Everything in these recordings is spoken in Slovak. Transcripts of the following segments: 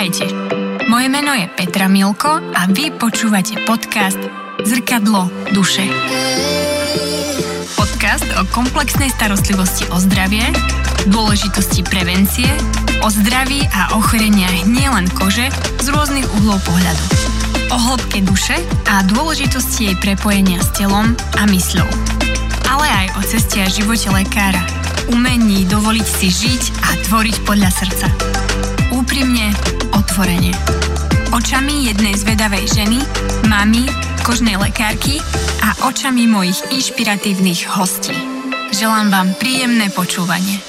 Vítajte. Moje meno je Petra Milko a vy počúvate podcast Zrkadlo duše. Podcast o komplexnej starostlivosti o zdravie, dôležitosti prevencie, o zdraví a ochoreniach nielen kože z rôznych uhlov pohľadu. O hĺbke duše a dôležitosti jej prepojenia s telom a mysľou. Ale aj o ceste a živote lekára, umení dovoliť si žiť a tvoriť podľa srdca. Úprimne, otvorene. Očami jednej zvedavej ženy, mamy, kožnej lekárky a očami mojich inšpiratívnych hostí. Želám vám príjemné počúvanie.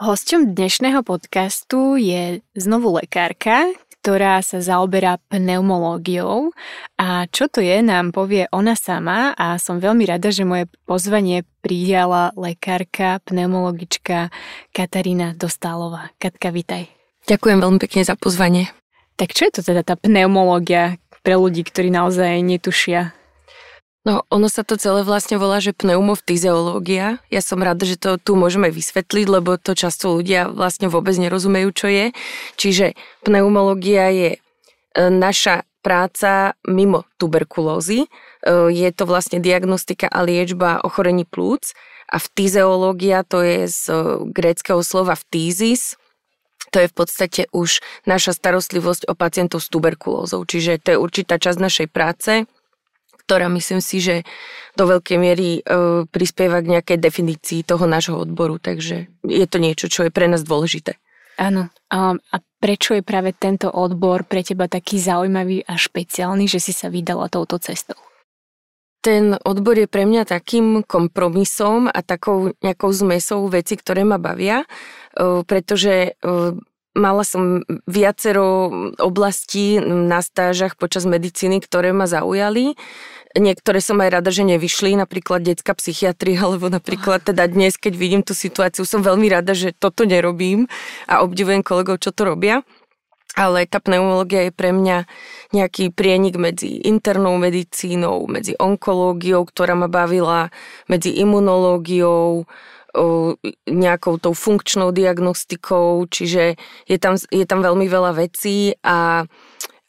Hosťom dnešného podcastu je znovu lekárka, ktorá sa zaoberá pneumológiou a čo to je, nám povie ona sama a som veľmi rada, že moje pozvanie prijala lekárka, pneumologička Katarína Dostálová. Katka, vitaj. Ďakujem veľmi pekne za pozvanie. Tak čo je to teda tá pneumológia pre ľudí, ktorí naozaj netušia? No, ono sa to celé vlastne volá, že pneumoftyzeológia. Ja som rada, že to tu môžeme vysvetliť, lebo to často ľudia vlastne vôbec nerozumejú, čo je. Čiže pneumológia je e, naša práca mimo tuberkulózy. E, je to vlastne diagnostika a liečba ochorení plúc. A fyzeológia to je z gréckého slova vtízis, to je v podstate už naša starostlivosť o pacientov s tuberkulózou. Čiže to je určitá časť našej práce ktorá myslím si, že do veľkej miery e, prispieva k nejakej definícii toho nášho odboru, takže je to niečo, čo je pre nás dôležité. Áno. A, a prečo je práve tento odbor pre teba taký zaujímavý a špeciálny, že si sa vydala touto cestou? Ten odbor je pre mňa takým kompromisom a takou nejakou zmesou veci, ktoré ma bavia, e, pretože e, Mala som viacero oblastí na stážach počas medicíny, ktoré ma zaujali. Niektoré som aj rada, že nevyšli, napríklad detská psychiatria, alebo napríklad teda dnes, keď vidím tú situáciu, som veľmi rada, že toto nerobím a obdivujem kolegov, čo to robia. Ale tá pneumológia je pre mňa nejaký prienik medzi internou medicínou, medzi onkológiou, ktorá ma bavila, medzi imunológiou, nejakou tou funkčnou diagnostikou, čiže je tam, je tam veľmi veľa vecí a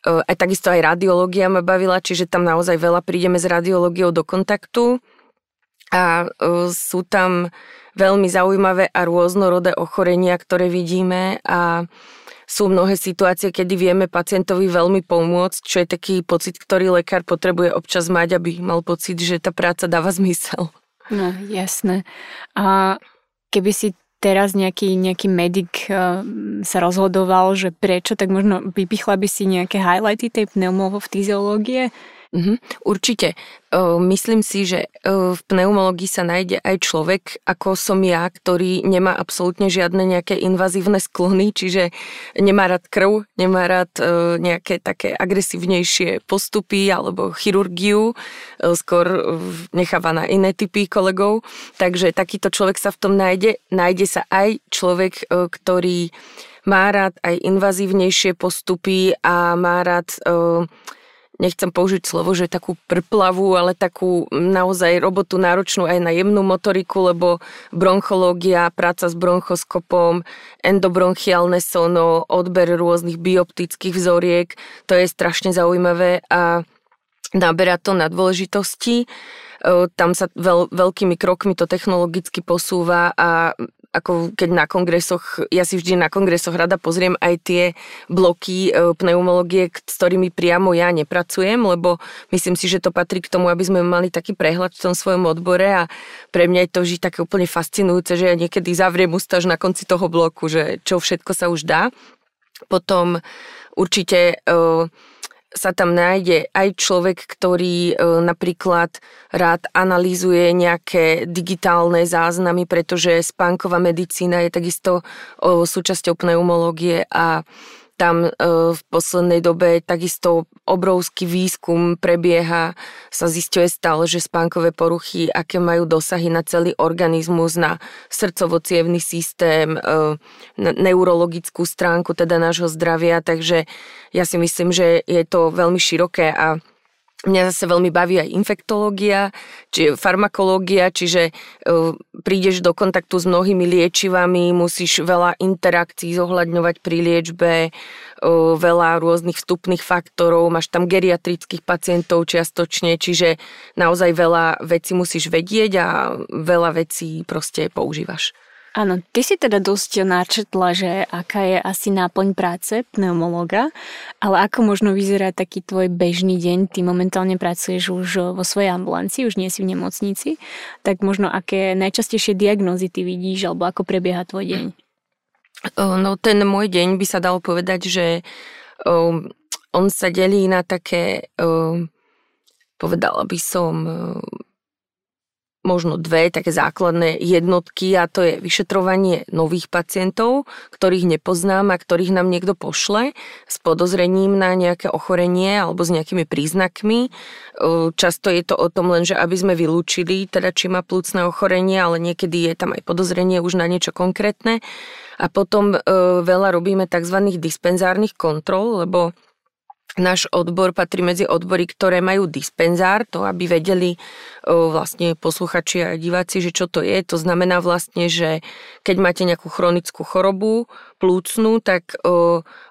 aj takisto aj radiológia ma bavila, čiže tam naozaj veľa prídeme s radiológiou do kontaktu a sú tam veľmi zaujímavé a rôznorodé ochorenia, ktoré vidíme a sú mnohé situácie, kedy vieme pacientovi veľmi pomôcť, čo je taký pocit, ktorý lekár potrebuje občas mať, aby mal pocit, že tá práca dáva zmysel. No, jasné. A keby si teraz nejaký, nejaký medic uh, sa rozhodoval, že prečo, tak možno vypichla by si nejaké highlighty tej pneumofyziológie? Mm-hmm, určite. Myslím si, že v pneumológii sa nájde aj človek, ako som ja, ktorý nemá absolútne žiadne nejaké invazívne sklony, čiže nemá rád krv, nemá rád nejaké také agresívnejšie postupy alebo chirurgiu, skôr necháva na iné typy kolegov. Takže takýto človek sa v tom nájde. Nájde sa aj človek, ktorý má rád aj invazívnejšie postupy a má rád nechcem použiť slovo, že takú prplavu, ale takú naozaj robotu náročnú aj na jemnú motoriku, lebo bronchológia, práca s bronchoskopom, endobronchiálne sono, odber rôznych bioptických vzoriek, to je strašne zaujímavé a naberá to na dôležitosti. Tam sa veľ, veľkými krokmi to technologicky posúva a ako keď na kongresoch, ja si vždy na kongresoch rada pozriem aj tie bloky e, pneumológie, s ktorými priamo ja nepracujem, lebo myslím si, že to patrí k tomu, aby sme mali taký prehľad v tom svojom odbore a pre mňa je to vždy také úplne fascinujúce, že ja niekedy zavriem ústaž na konci toho bloku, že čo všetko sa už dá. Potom určite uh, sa tam nájde aj človek, ktorý e, napríklad rád analýzuje nejaké digitálne záznamy, pretože spánková medicína je takisto súčasťou pneumológie a tam e, v poslednej dobe takisto obrovský výskum prebieha, sa zistuje stále, že spánkové poruchy, aké majú dosahy na celý organizmus, na srdcovo systém, e, na neurologickú stránku teda nášho zdravia, takže ja si myslím, že je to veľmi široké a Mňa zase veľmi baví aj infektológia, či farmakológia, čiže uh, prídeš do kontaktu s mnohými liečivami, musíš veľa interakcií zohľadňovať pri liečbe, uh, veľa rôznych vstupných faktorov, máš tam geriatrických pacientov čiastočne, čiže naozaj veľa vecí musíš vedieť a veľa vecí proste používaš. Áno, ty si teda dosť načetla, že aká je asi náplň práce pneumologa, ale ako možno vyzerá taký tvoj bežný deň? Ty momentálne pracuješ už vo svojej ambulancii, už nie si v nemocnici, tak možno aké najčastejšie diagnózy ty vidíš, alebo ako prebieha tvoj deň? No ten môj deň by sa dalo povedať, že on sa delí na také, povedala by som, možno dve také základné jednotky a to je vyšetrovanie nových pacientov, ktorých nepoznám a ktorých nám niekto pošle s podozrením na nejaké ochorenie alebo s nejakými príznakmi. Často je to o tom len, že aby sme vylúčili, teda či má plúcne ochorenie, ale niekedy je tam aj podozrenie už na niečo konkrétne. A potom veľa robíme tzv. dispenzárnych kontrol, lebo náš odbor patrí medzi odbory, ktoré majú dispenzár, to aby vedeli vlastne posluchači a diváci, že čo to je. To znamená vlastne, že keď máte nejakú chronickú chorobu, plúcnu, tak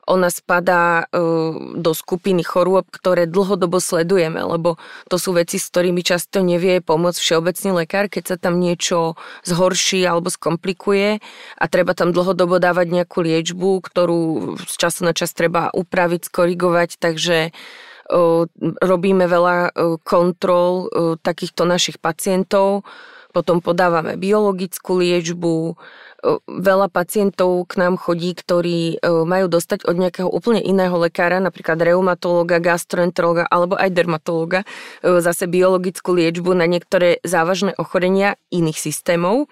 ona spadá o, do skupiny chorôb, ktoré dlhodobo sledujeme, lebo to sú veci, s ktorými často nevie pomôcť všeobecný lekár, keď sa tam niečo zhorší alebo skomplikuje. A treba tam dlhodobo dávať nejakú liečbu, ktorú z času na čas treba upraviť, skorigovať, takže robíme veľa kontrol takýchto našich pacientov, potom podávame biologickú liečbu, veľa pacientov k nám chodí, ktorí majú dostať od nejakého úplne iného lekára, napríklad reumatológa, gastroenterológa alebo aj dermatológa, zase biologickú liečbu na niektoré závažné ochorenia iných systémov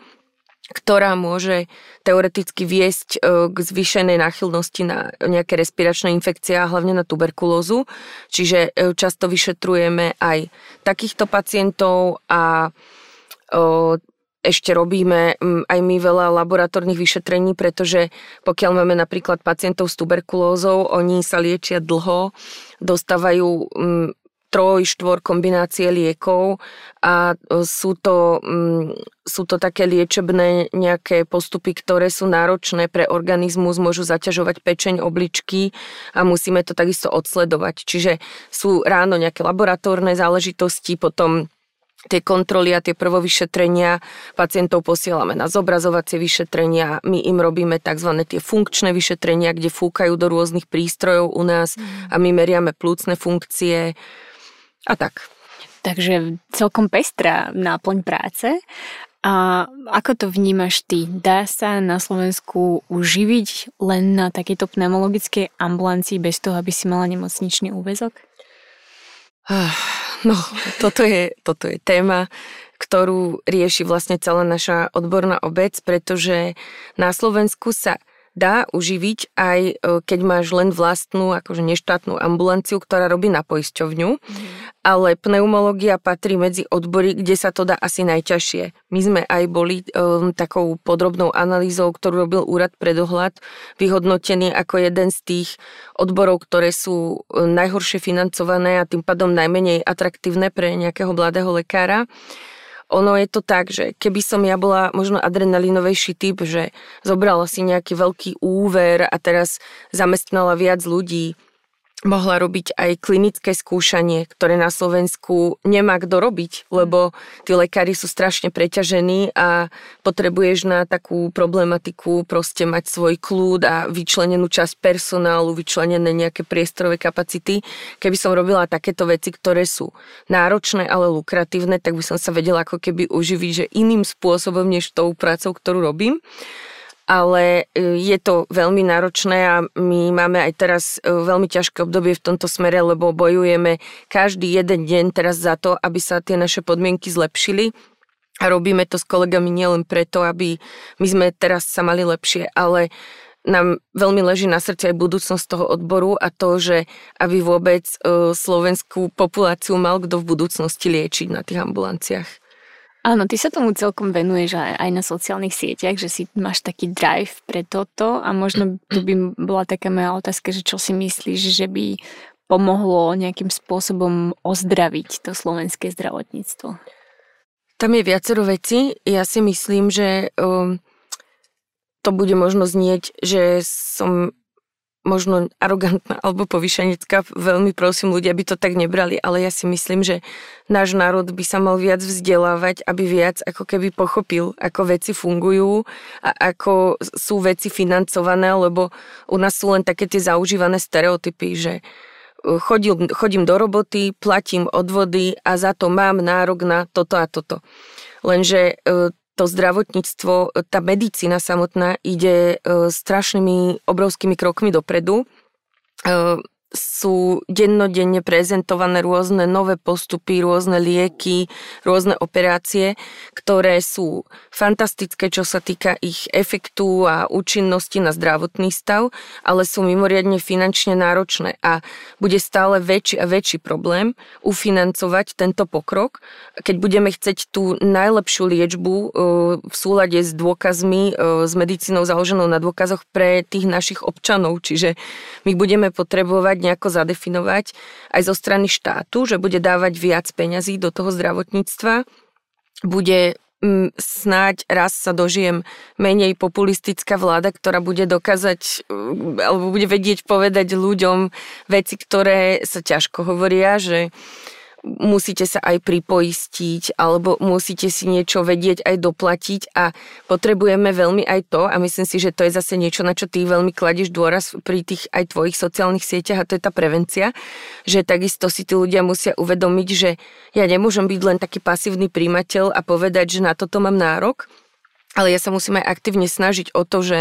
ktorá môže teoreticky viesť k zvýšenej náchylnosti na nejaké respiračné infekcie a hlavne na tuberkulózu. Čiže často vyšetrujeme aj takýchto pacientov a ešte robíme mm, aj my veľa laboratórnych vyšetrení, pretože pokiaľ máme napríklad pacientov s tuberkulózou, oni sa liečia dlho, dostávajú mm, troj, štvor kombinácie liekov a e, sú to, mm, sú to také liečebné nejaké postupy, ktoré sú náročné pre organizmus, môžu zaťažovať pečeň, obličky a musíme to takisto odsledovať. Čiže sú ráno nejaké laboratórne záležitosti, potom tie kontroly a tie prvovyšetrenia pacientov posielame na zobrazovacie vyšetrenia, my im robíme tzv. tie funkčné vyšetrenia, kde fúkajú do rôznych prístrojov u nás mm. a my meriame plúcne funkcie a tak. Takže celkom pestrá náplň práce. A ako to vnímaš ty? Dá sa na Slovensku uživiť len na takejto pneumologickej ambulancii bez toho, aby si mala nemocničný úvezok? No, toto je, toto je téma, ktorú rieši vlastne celá naša odborná obec, pretože na Slovensku sa dá uživiť aj e, keď máš len vlastnú akože neštátnu ambulanciu, ktorá robí na poisťovňu, mm. ale pneumológia patrí medzi odbory, kde sa to dá asi najťažšie. My sme aj boli um, takou podrobnou analýzou, ktorú robil Úrad pre dohľad, vyhodnotený ako jeden z tých odborov, ktoré sú najhoršie financované a tým pádom najmenej atraktívne pre nejakého mladého lekára. Ono je to tak, že keby som ja bola možno adrenalinovejší typ, že zobrala si nejaký veľký úver a teraz zamestnala viac ľudí, mohla robiť aj klinické skúšanie, ktoré na Slovensku nemá kto robiť, lebo tí lekári sú strašne preťažení a potrebuješ na takú problematiku proste mať svoj kľúd a vyčlenenú časť personálu, vyčlenené nejaké priestorové kapacity. Keby som robila takéto veci, ktoré sú náročné, ale lukratívne, tak by som sa vedela ako keby uživiť, že iným spôsobom, než tou prácou, ktorú robím ale e, je to veľmi náročné a my máme aj teraz e, veľmi ťažké obdobie v tomto smere, lebo bojujeme každý jeden deň teraz za to, aby sa tie naše podmienky zlepšili. A robíme to s kolegami nielen preto, aby my sme teraz sa mali lepšie, ale nám veľmi leží na srdci aj budúcnosť toho odboru a to, že aby vôbec e, slovenskú populáciu mal kto v budúcnosti liečiť na tých ambulanciách. Áno, ty sa tomu celkom venuješ aj, na sociálnych sieťach, že si máš taký drive pre toto a možno tu by bola taká moja otázka, že čo si myslíš, že by pomohlo nejakým spôsobom ozdraviť to slovenské zdravotníctvo? Tam je viacero veci. Ja si myslím, že um, to bude možno znieť, že som možno arogantná alebo povyšenecká. Veľmi prosím ľudia, aby to tak nebrali, ale ja si myslím, že náš národ by sa mal viac vzdelávať, aby viac ako keby pochopil, ako veci fungujú a ako sú veci financované, lebo u nás sú len také tie zaužívané stereotypy, že e, chodím, chodím do roboty, platím odvody a za to mám nárok na toto a toto. Lenže e, to zdravotníctvo, tá medicína samotná ide e, strašnými obrovskými krokmi dopredu. Sú dennodenne prezentované rôzne nové postupy, rôzne lieky, rôzne operácie, ktoré sú fantastické, čo sa týka ich efektu a účinnosti na zdravotný stav, ale sú mimoriadne finančne náročné a bude stále väčší a väčší problém ufinancovať tento pokrok, keď budeme chceť tú najlepšiu liečbu e, v súlade s dôkazmi, e, s medicínou založenou na dôkazoch pre tých našich občanov. Čiže my budeme potrebovať nejako zadefinovať aj zo strany štátu, že bude dávať viac peňazí do toho zdravotníctva, bude mm, snáď raz sa dožijem menej populistická vláda, ktorá bude dokázať mm, alebo bude vedieť povedať ľuďom veci, ktoré sa ťažko hovoria, že musíte sa aj pripoistiť alebo musíte si niečo vedieť aj doplatiť a potrebujeme veľmi aj to a myslím si, že to je zase niečo, na čo ty veľmi kladieš dôraz pri tých aj tvojich sociálnych sieťach a to je tá prevencia, že takisto si tí ľudia musia uvedomiť, že ja nemôžem byť len taký pasívny príjimateľ a povedať, že na toto mám nárok, ale ja sa musím aj aktívne snažiť o to, že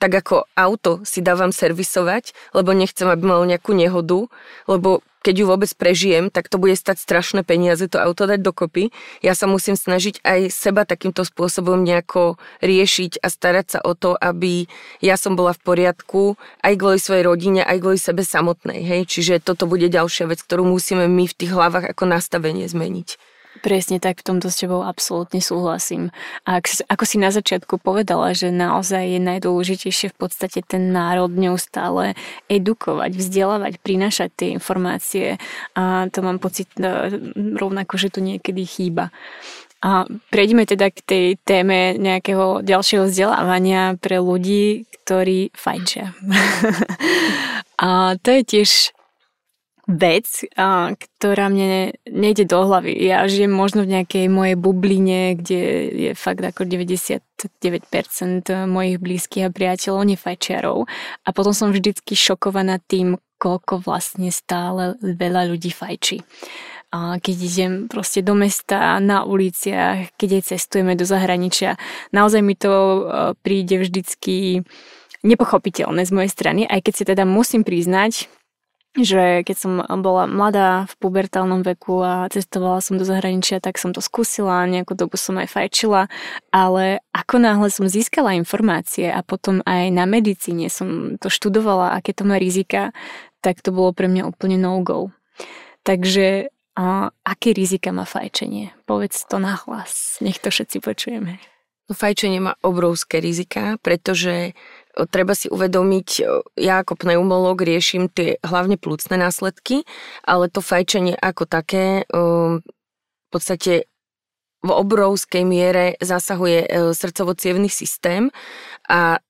tak ako auto si dávam servisovať, lebo nechcem, aby malo nejakú nehodu, lebo keď ju vôbec prežijem, tak to bude stať strašné peniaze to auto dať dokopy. Ja sa musím snažiť aj seba takýmto spôsobom nejako riešiť a starať sa o to, aby ja som bola v poriadku aj kvôli svojej rodine, aj kvôli sebe samotnej. Hej? Čiže toto bude ďalšia vec, ktorú musíme my v tých hlavách ako nastavenie zmeniť. Presne tak, v tomto s tebou absolútne súhlasím. A ako si na začiatku povedala, že naozaj je najdôležitejšie v podstate ten národ neustále edukovať, vzdelávať, prinášať tie informácie. A to mám pocit e, rovnako, že to niekedy chýba. A prejdeme teda k tej téme nejakého ďalšieho vzdelávania pre ľudí, ktorí fajčia. a to je tiež vec, a, ktorá mne nejde do hlavy. Ja žijem možno v nejakej mojej bubline, kde je fakt ako 99% mojich blízkych a priateľov nefajčiarov. A potom som vždycky šokovaná tým, koľko vlastne stále veľa ľudí fajčí. A keď idem proste do mesta, na uliciach, keď cestujeme do zahraničia, naozaj mi to e, príde vždycky nepochopiteľné z mojej strany, aj keď si teda musím priznať, že keď som bola mladá v pubertálnom veku a cestovala som do zahraničia, tak som to skúsila, nejakú dobu som aj fajčila, ale ako náhle som získala informácie a potom aj na medicíne som to študovala, aké to má rizika, tak to bolo pre mňa úplne no-go. Takže a, aké rizika má fajčenie? Povedz to nahlas, nech to všetci počujeme. No, fajčenie má obrovské rizika, pretože treba si uvedomiť, ja ako pneumolog riešim tie hlavne plúcne následky, ale to fajčenie ako také v podstate v obrovskej miere zasahuje srdcovo-cievný systém a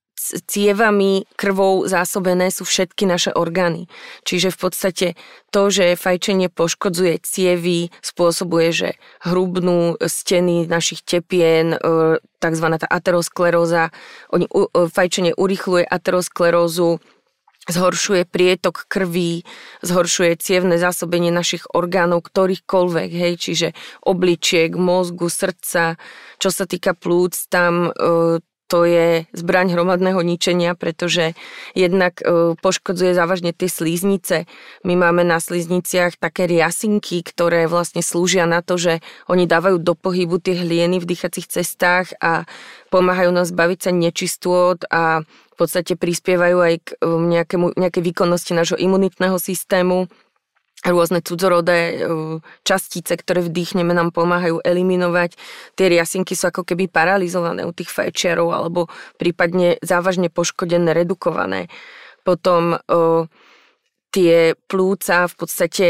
cievami, krvou zásobené sú všetky naše orgány. Čiže v podstate to, že fajčenie poškodzuje cievy, spôsobuje, že hrubnú steny našich tepien, e, tzv. tá ateroskleróza, e, fajčenie urychluje aterosklerózu, zhoršuje prietok krví, zhoršuje cievne zásobenie našich orgánov, ktorýchkoľvek, hej, čiže obličiek, mozgu, srdca. Čo sa týka plúc, tam e, to je zbraň hromadného ničenia, pretože jednak e, poškodzuje závažne tie slíznice. My máme na slízniciach také riasinky, ktoré vlastne slúžia na to, že oni dávajú do pohybu tie hlieny v dýchacích cestách a pomáhajú nám zbaviť sa nečistôt a v podstate prispievajú aj k e, nejakému, nejakej výkonnosti nášho imunitného systému rôzne cudzorodé e, častice, ktoré vdýchneme, nám pomáhajú eliminovať. Tie riasinky sú ako keby paralizované u tých fajčiarov alebo prípadne závažne poškodené, redukované. Potom e, tie plúca v podstate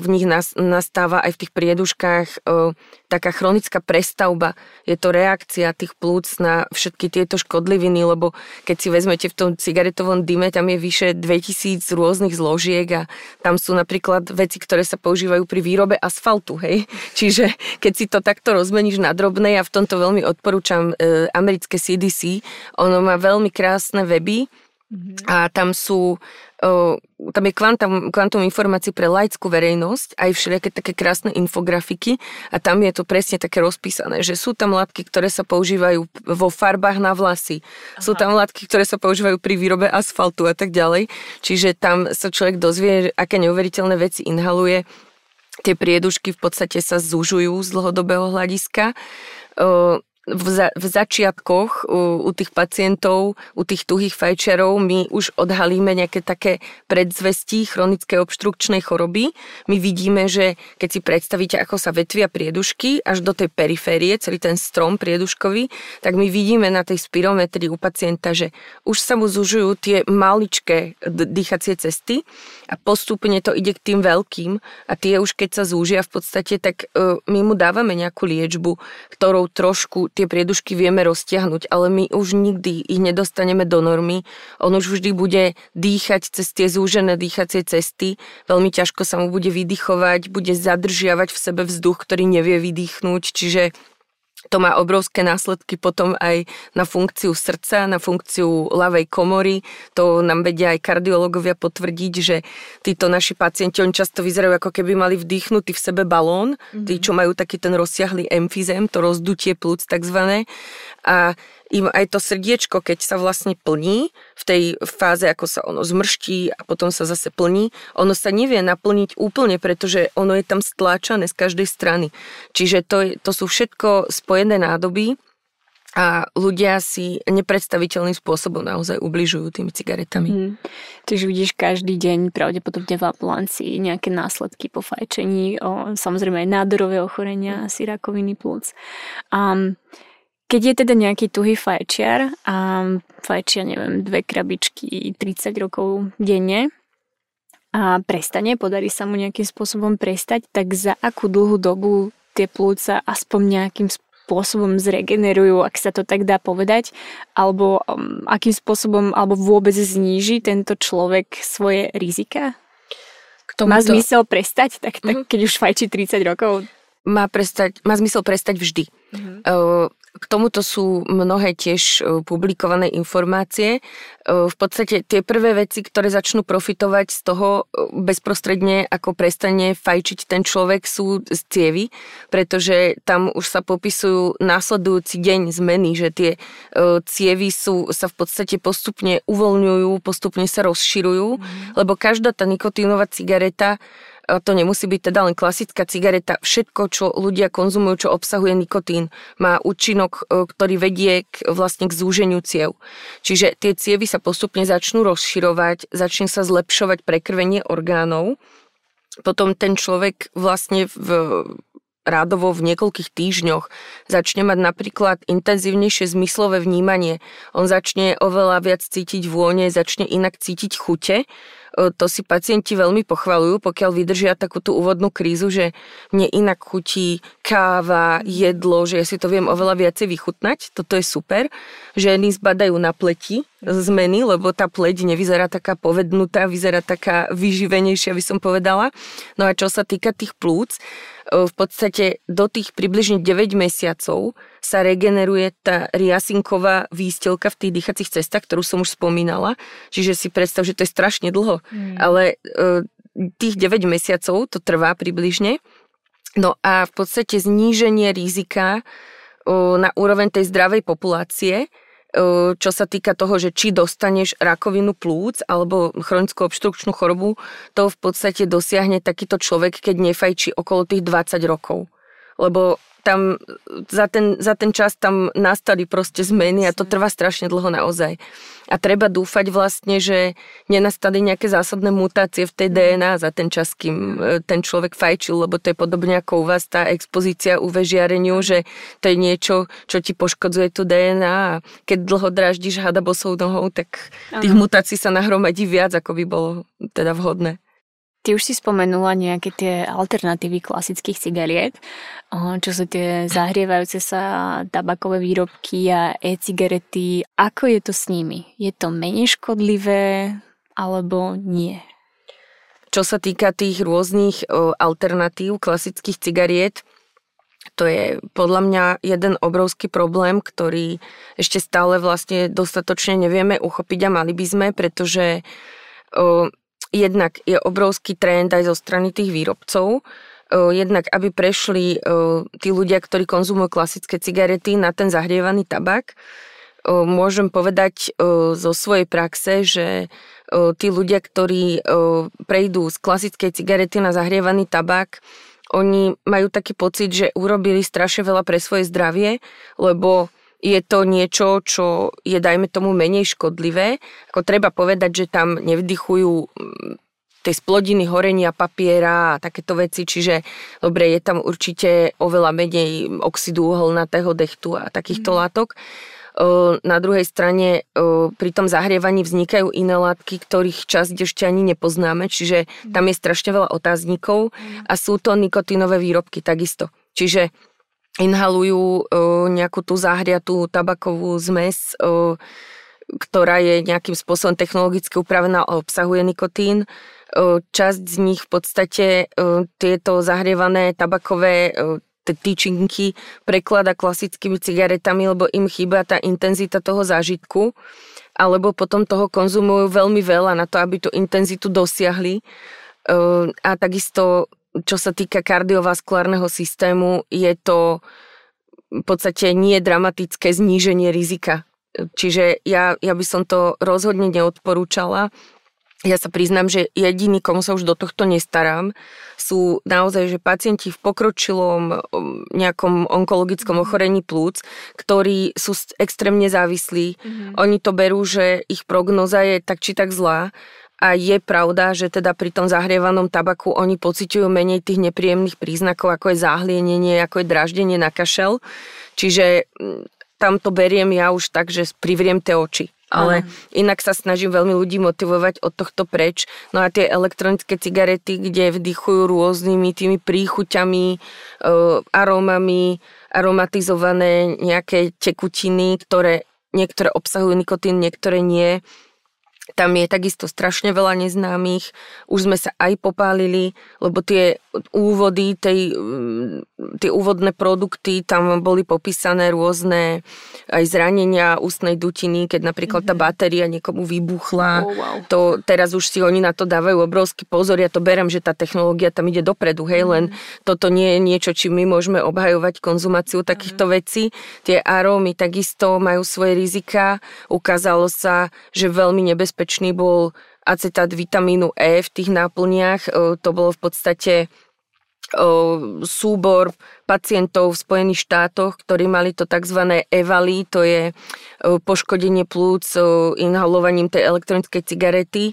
v nich nastáva aj v tých prieduškách taká chronická prestavba. Je to reakcia tých plúc na všetky tieto škodliviny, lebo keď si vezmete v tom cigaretovom dyme, tam je vyše 2000 rôznych zložiek a tam sú napríklad veci, ktoré sa používajú pri výrobe asfaltu, hej. Čiže keď si to takto rozmeníš na drobné, ja v tomto veľmi odporúčam e, americké CDC, ono má veľmi krásne weby, Mm-hmm. A tam sú, tam je kvantum, kvantum informácií pre laickú verejnosť, aj všelijaké také krásne infografiky a tam je to presne také rozpísané, že sú tam látky, ktoré sa používajú vo farbách na vlasy, Aha. sú tam látky, ktoré sa používajú pri výrobe asfaltu a tak ďalej. Čiže tam sa človek dozvie, aké neuveriteľné veci inhaluje. Tie priedušky v podstate sa zužujú z dlhodobého hľadiska. V, za, v začiatkoch u, u tých pacientov, u tých tuhých fajčiarov my už odhalíme nejaké také predzvesti chronické obštrukčnej choroby. My vidíme, že keď si predstavíte, ako sa vetvia priedušky až do tej periférie, celý ten strom prieduškový, tak my vidíme na tej spirometrii u pacienta, že už sa mu zužujú tie maličké dýchacie cesty a postupne to ide k tým veľkým. A tie už keď sa zúžia v podstate, tak uh, my mu dávame nejakú liečbu, ktorou trošku tie priedušky vieme roztiahnuť, ale my už nikdy ich nedostaneme do normy. On už vždy bude dýchať cez tie zúžené dýchacie cesty, veľmi ťažko sa mu bude vydychovať, bude zadržiavať v sebe vzduch, ktorý nevie vydýchnuť, čiže to má obrovské následky potom aj na funkciu srdca, na funkciu ľavej komory. To nám vedia aj kardiológovia potvrdiť, že títo naši pacienti, oni často vyzerajú ako keby mali vdýchnutý v sebe balón, mm-hmm. tí, čo majú taký ten rozsiahlý emfizem, to rozdutie plúc takzvané. A im aj to srdiečko, keď sa vlastne plní, v tej fáze, ako sa ono zmrští a potom sa zase plní, ono sa nevie naplniť úplne, pretože ono je tam stláčané z každej strany. Čiže to, to sú všetko spojené nádoby, a ľudia si nepredstaviteľným spôsobom naozaj ubližujú tými cigaretami. Hmm. Čiže vidíš každý deň pravdepodobne v ambulancii nejaké následky po fajčení, o, samozrejme aj nádorové ochorenia, asi rakoviny plúc. Um, keď je teda nejaký tuhý fajčiar a fajčia, neviem, dve krabičky 30 rokov denne a prestane, podarí sa mu nejakým spôsobom prestať, tak za akú dlhú dobu tie plúca aspoň nejakým spôsobom zregenerujú, ak sa to tak dá povedať, alebo um, akým spôsobom, alebo vôbec zníži tento človek svoje rizika? K Má zmysel prestať, tak, tak mm-hmm. keď už fajčí 30 rokov? Má, prestať, má zmysel prestať vždy. Mm-hmm. Uh, k tomuto sú mnohé tiež e, publikované informácie. E, v podstate tie prvé veci, ktoré začnú profitovať z toho e, bezprostredne, ako prestane fajčiť ten človek, sú z cievy, pretože tam už sa popisujú následujúci deň zmeny, že tie cievy sú, sa v podstate postupne uvoľňujú, postupne sa rozširujú, mm. lebo každá tá nikotínová cigareta to nemusí byť teda len klasická cigareta. Všetko, čo ľudia konzumujú, čo obsahuje nikotín, má účinok, e, ktorý vedie k, vlastne k zúženiu ciev. Čiže tie cievy sa postupne začnú rozširovať, začne sa zlepšovať prekrvenie orgánov. Potom ten človek vlastne v rádovo v niekoľkých týždňoch začne mať napríklad intenzívnejšie zmyslové vnímanie. On začne oveľa viac cítiť vône, začne inak cítiť chute to si pacienti veľmi pochvalujú, pokiaľ vydržia takú tú úvodnú krízu, že mne inak chutí káva, jedlo, že ja si to viem oveľa viacej vychutnať. Toto je super. Ženy zbadajú na pleti zmeny, lebo tá pleť nevyzerá taká povednutá, vyzerá taká vyživenejšia, by som povedala. No a čo sa týka tých plúc, v podstate do tých približne 9 mesiacov sa regeneruje tá riasinková výstelka v tých dýchacích cestách, ktorú som už spomínala. Čiže si predstav, že to je strašne dlho. Mm. Ale e, tých 9 mesiacov to trvá približne. No a v podstate zníženie rizika na úroveň tej zdravej populácie čo sa týka toho, že či dostaneš rakovinu plúc alebo chronickú obštrukčnú chorobu, to v podstate dosiahne takýto človek, keď nefajčí okolo tých 20 rokov. Lebo tam za ten, za ten čas tam nastali proste zmeny a to trvá strašne dlho naozaj. A treba dúfať vlastne, že nenastali nejaké zásadné mutácie v tej DNA za ten čas, kým e, ten človek fajčil, lebo to je podobne ako u vás tá expozícia UV žiareniu, že to je niečo, čo ti poškodzuje tú DNA a keď dlho dráždiš hada bosou nohou, tak tých ano. mutácií sa nahromadí viac, ako by bolo teda vhodné. Ty už si spomenula nejaké tie alternatívy klasických cigariet, čo sú tie zahrievajúce sa tabakové výrobky a e-cigarety. Ako je to s nimi? Je to menej škodlivé alebo nie? Čo sa týka tých rôznych alternatív klasických cigariet, to je podľa mňa jeden obrovský problém, ktorý ešte stále vlastne dostatočne nevieme uchopiť a mali by sme, pretože jednak je obrovský trend aj zo strany tých výrobcov, jednak aby prešli tí ľudia, ktorí konzumujú klasické cigarety na ten zahrievaný tabak. Môžem povedať zo svojej praxe, že tí ľudia, ktorí prejdú z klasickej cigarety na zahrievaný tabak, oni majú taký pocit, že urobili strašne veľa pre svoje zdravie, lebo je to niečo, čo je, dajme tomu, menej škodlivé. Ako treba povedať, že tam nevdychujú tej splodiny horenia papiera a takéto veci, čiže dobre, je tam určite oveľa menej oxidu uholnatého dechtu a takýchto mm. látok. Na druhej strane pri tom zahrievaní vznikajú iné látky, ktorých časť ešte ani nepoznáme, čiže mm. tam je strašne veľa otáznikov mm. a sú to nikotínové výrobky takisto. Čiže inhalujú nejakú tú zahriatú tabakovú zmes, ktorá je nejakým spôsobom technologicky upravená a obsahuje nikotín časť z nich v podstate tieto zahrievané tabakové tyčinky preklada klasickými cigaretami, lebo im chýba tá intenzita toho zážitku, alebo potom toho konzumujú veľmi veľa na to, aby tú intenzitu dosiahli. A takisto, čo sa týka kardiovaskulárneho systému, je to v podstate nie dramatické zníženie rizika. Čiže ja, ja by som to rozhodne neodporúčala ja sa priznám, že jediný, komu sa už do tohto nestarám, sú naozaj, že pacienti v pokročilom um, nejakom onkologickom ochorení plúc, ktorí sú extrémne závislí. Mm-hmm. Oni to berú, že ich prognoza je tak či tak zlá a je pravda, že teda pri tom zahrievanom tabaku oni pociťujú menej tých nepríjemných príznakov, ako je záhlienenie, ako je draždenie na kašel. Čiže mm, tam to beriem ja už tak, že privriem tie oči ale Aha. inak sa snažím veľmi ľudí motivovať od tohto preč. No a tie elektronické cigarety, kde vdychujú rôznymi tými príchuťami, e, arómami, aromatizované nejaké tekutiny, ktoré niektoré obsahujú nikotín, niektoré nie, tam je takisto strašne veľa neznámych. Už sme sa aj popálili, lebo tie úvody, tej, mm, tie úvodné produkty, tam boli popísané rôzne aj zranenia ústnej dutiny, keď napríklad tá mhm. batéria niekomu vybuchla. Oh, wow. To, teraz už si oni na to dávajú obrovský pozor. Ja to berem, že tá technológia tam ide dopredu, hej, mm. len toto nie je niečo, či my môžeme obhajovať konzumáciu takýchto mm. vecí. Tie arómy takisto majú svoje rizika. Ukázalo sa, že veľmi nebezpečné nebezpečný bol acetát vitamínu E v tých náplniach. To bolo v podstate súbor pacientov v Spojených štátoch, ktorí mali to tzv. EVALI, to je poškodenie plúc inhalovaním tej elektronickej cigarety.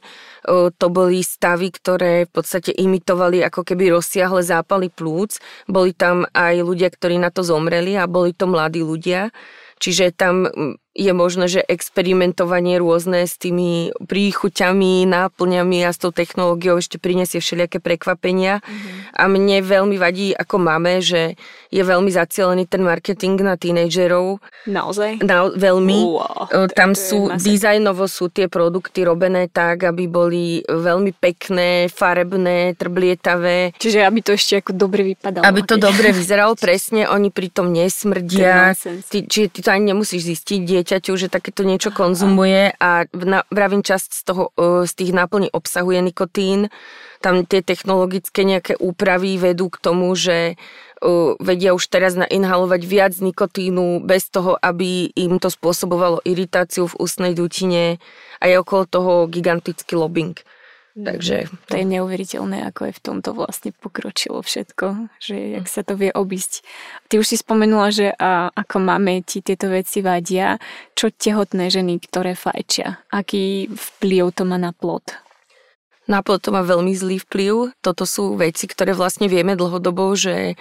To boli stavy, ktoré v podstate imitovali ako keby rozsiahle zápaly plúc. Boli tam aj ľudia, ktorí na to zomreli a boli to mladí ľudia. Čiže tam je možné, že experimentovanie rôzne s tými príchuťami, náplňami a s tou technológiou ešte prinesie všelijaké prekvapenia. Mm-hmm. A mne veľmi vadí ako máme, že je veľmi zacielený ten marketing na tínejdžerov. Naozaj? Na, veľmi. Wow, Tam sú, dizajnovo sú tie produkty robené tak, aby boli veľmi pekné, farebné, trblietavé. Čiže aby to ešte ako dobre vypadalo. Aby to dobre vyzeralo, presne, oni pritom nesmrdia. Ty, čiže ty to ani nemusíš zistiť, dieťaťu, že takéto niečo konzumuje a vravím časť z, toho, e, z tých náplní obsahuje nikotín. Tam tie technologické nejaké úpravy vedú k tomu, že e, vedia už teraz nainhalovať viac nikotínu bez toho, aby im to spôsobovalo iritáciu v ústnej dutine a je okolo toho gigantický lobbying. Takže... To je neuveriteľné, ako je v tomto vlastne pokročilo všetko, že jak sa to vie obísť. Ty už si spomenula, že a, ako máme ti tieto veci vadia. Čo tehotné ženy, ktoré fajčia? Aký vplyv to má na plod? Na plod to má veľmi zlý vplyv. Toto sú veci, ktoré vlastne vieme dlhodobo, že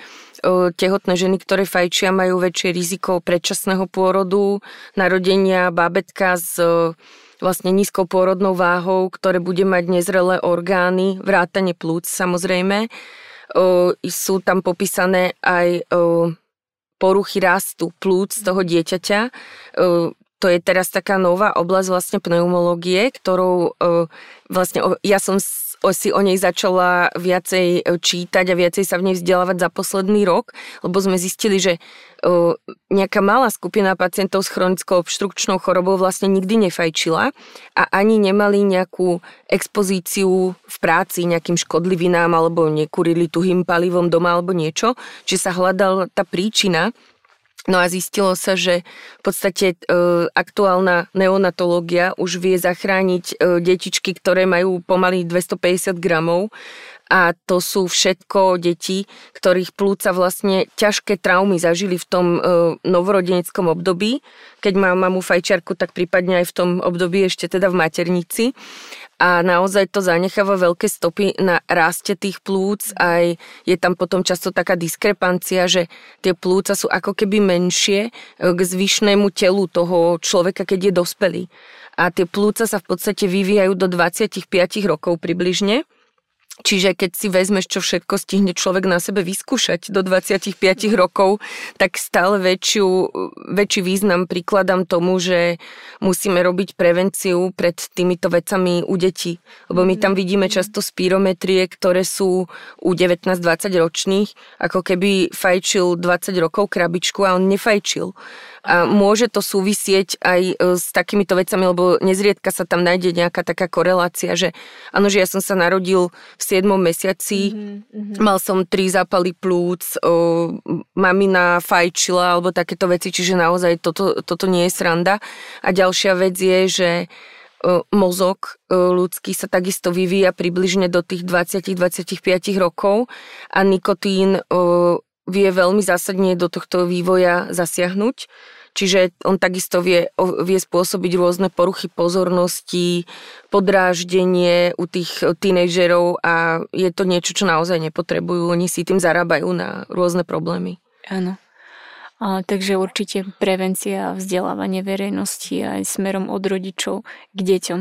tehotné ženy, ktoré fajčia, majú väčšie riziko predčasného pôrodu, narodenia bábetka s vlastne nízkou pôrodnou váhou, ktoré bude mať nezrelé orgány, vrátane plúc samozrejme. O, sú tam popísané aj o, poruchy rastu plúc toho dieťaťa. O, to je teraz taká nová oblasť vlastne pneumológie, ktorou vlastne ja som si o nej začala viacej e, čítať a viacej sa v nej vzdelávať za posledný rok, lebo sme zistili, že nejaká malá skupina pacientov s chronickou obštrukčnou chorobou vlastne nikdy nefajčila a ani nemali nejakú expozíciu v práci nejakým škodlivinám alebo nekurili tuhým palivom doma alebo niečo, že sa hľadala tá príčina No a zistilo sa, že v podstate e, aktuálna neonatológia už vie zachrániť e, detičky, ktoré majú pomaly 250 gramov a to sú všetko deti, ktorých plúca vlastne ťažké traumy zažili v tom e, novorodeneckom období. Keď má mamu fajčiarku, tak prípadne aj v tom období ešte teda v maternici a naozaj to zanecháva veľké stopy na raste tých plúc, aj je tam potom často taká diskrepancia, že tie plúca sú ako keby menšie e, k zvyšnému telu toho človeka, keď je dospelý. A tie plúca sa v podstate vyvíjajú do 25 rokov približne Čiže keď si vezmeš, čo všetko stihne človek na sebe vyskúšať do 25 rokov, tak stále väčšiu, väčší význam prikladám tomu, že musíme robiť prevenciu pred týmito vecami u detí. Lebo my tam vidíme často spirometrie, ktoré sú u 19-20 ročných, ako keby fajčil 20 rokov krabičku a on nefajčil. A môže to súvisieť aj e, s takýmito vecami, lebo nezriedka sa tam nájde nejaká taká korelácia, že áno, že ja som sa narodil v 7 mesiaci, mm-hmm. mal som tri zápaly plúc, o, mamina fajčila alebo takéto veci, čiže naozaj toto, toto nie je sranda. A ďalšia vec je, že mozog ľudský sa takisto vyvíja približne do tých 20-25 rokov a nikotín vie veľmi zásadne do tohto vývoja zasiahnuť. Čiže on takisto vie, vie spôsobiť rôzne poruchy pozornosti, podráždenie u tých tínejdžerov a je to niečo, čo naozaj nepotrebujú. Oni si tým zarábajú na rôzne problémy. Áno. A, takže určite prevencia a vzdelávanie verejnosti aj smerom od rodičov k deťom.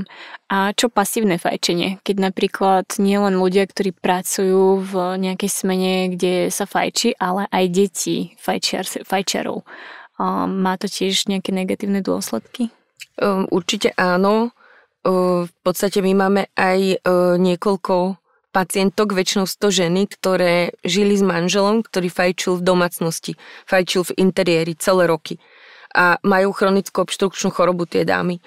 A čo pasívne fajčenie? Keď napríklad nie len ľudia, ktorí pracujú v nejakej smene, kde sa fajči, ale aj deti fajčiar, fajčiarov. A, má to tiež nejaké negatívne dôsledky? Um, určite áno. Uh, v podstate my máme aj uh, niekoľko pacientok, väčšinou 100 ženy, ktoré žili s manželom, ktorý fajčil v domácnosti, fajčil v interiéri celé roky a majú chronickú obštrukčnú chorobu tie dámy.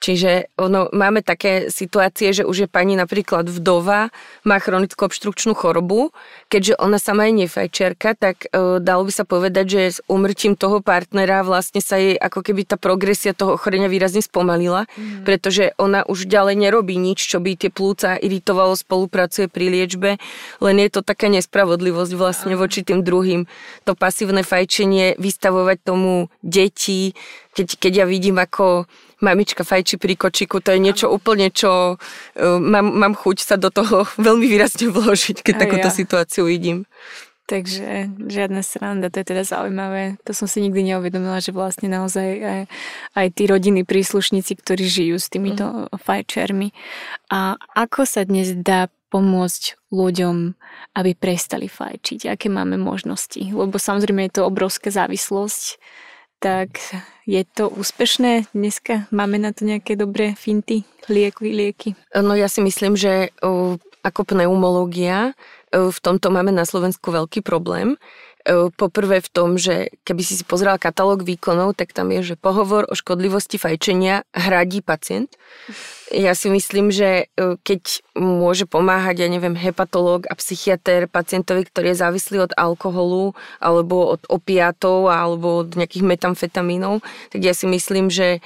Čiže ono, máme také situácie, že už je pani napríklad vdova, má chronickú obštrukčnú chorobu, keďže ona sama je nefajčiarka, tak e, dalo by sa povedať, že s umrtím toho partnera vlastne sa jej ako keby tá progresia toho ochorenia výrazne spomalila, mm. pretože ona už ďalej nerobí nič, čo by tie plúca iritovalo, spolupracuje pri liečbe, len je to taká nespravodlivosť vlastne voči tým druhým. To pasívne fajčenie, vystavovať tomu deti, keď, keď ja vidím, ako mamička fajči pri kočiku, to je niečo úplne, čo uh, mám, mám chuť sa do toho veľmi výrazne vložiť, keď Aj takúto ja. situáciu vidím. Takže žiadna sranda, to je teda zaujímavé. To som si nikdy neuvedomila, že vlastne naozaj aj, aj tí rodiny príslušníci, ktorí žijú s týmito mm. fajčermi. A ako sa dnes dá pomôcť ľuďom, aby prestali fajčiť? Aké máme možnosti? Lebo samozrejme je to obrovská závislosť tak je to úspešné dneska? Máme na to nejaké dobré finty, lieky, lieky? No ja si myslím, že ako pneumológia v tomto máme na Slovensku veľký problém. Poprvé v tom, že keby si si pozrel katalóg výkonov, tak tam je, že pohovor o škodlivosti fajčenia hradí pacient. Ja si myslím, že e, keď môže pomáhať, ja neviem, hepatológ a psychiatr pacientovi, ktorý je závislý od alkoholu alebo od opiatov alebo od nejakých metamfetamínov, tak ja si myslím, že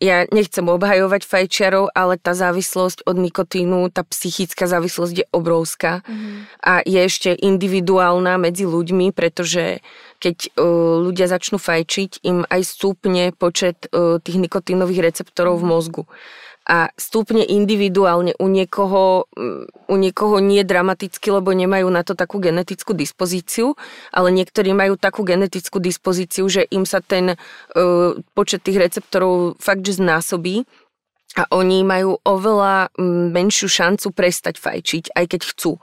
ja nechcem obhajovať fajčiarov, ale tá závislosť od nikotínu, tá psychická závislosť je obrovská. Mm. a je ešte individuálna medzi ľuďmi, pretože keď uh, ľudia začnú fajčiť, im aj stúpne počet uh, tých nikotínových receptorov v mozgu a stúpne individuálne u niekoho, mm, u niekoho nie dramaticky, lebo nemajú na to takú genetickú dispozíciu, ale niektorí majú takú genetickú dispozíciu, že im sa ten uh, počet tých receptorov fakt, že znásobí a oni majú oveľa mm, menšiu šancu prestať fajčiť, aj keď chcú.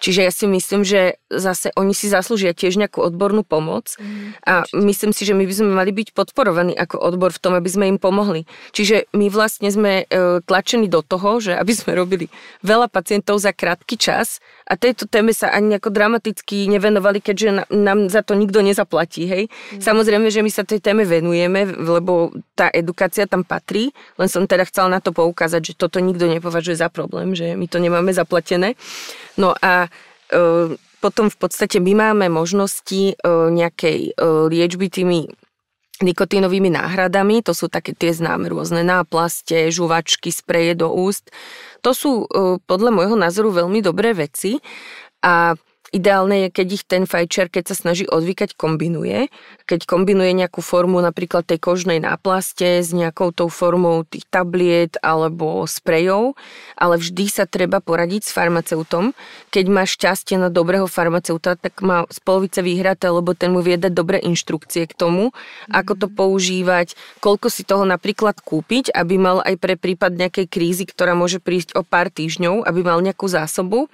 Čiže ja si myslím, že zase oni si zaslúžia tiež nejakú odbornú pomoc mm, a určite. myslím si, že my by sme mali byť podporovaní ako odbor v tom, aby sme im pomohli. Čiže my vlastne sme e, tlačení do toho, že aby sme robili veľa pacientov za krátky čas a tejto téme sa ani nejako dramaticky nevenovali, keďže nám za to nikto nezaplatí. Hej? Mm. Samozrejme, že my sa tej téme venujeme, lebo tá edukácia tam patrí, len som teda chcela na to poukázať, že toto nikto nepovažuje za problém, že my to nemáme zaplatené. No a e, potom v podstate my máme možnosti e, nejakej e, liečby tými nikotínovými náhradami, to sú také tie známe rôzne náplaste, žuvačky, spreje do úst. To sú podľa môjho názoru veľmi dobré veci a Ideálne je, keď ich ten fajčer, keď sa snaží odvykať, kombinuje. Keď kombinuje nejakú formu napríklad tej kožnej náplaste s nejakou tou formou tých tabliet alebo sprejov, ale vždy sa treba poradiť s farmaceutom. Keď má šťastie na dobrého farmaceuta, tak má z polovice vyhraté, lebo ten mu vie dať dobré inštrukcie k tomu, ako to mhm. používať, koľko si toho napríklad kúpiť, aby mal aj pre prípad nejakej krízy, ktorá môže prísť o pár týždňov, aby mal nejakú zásobu.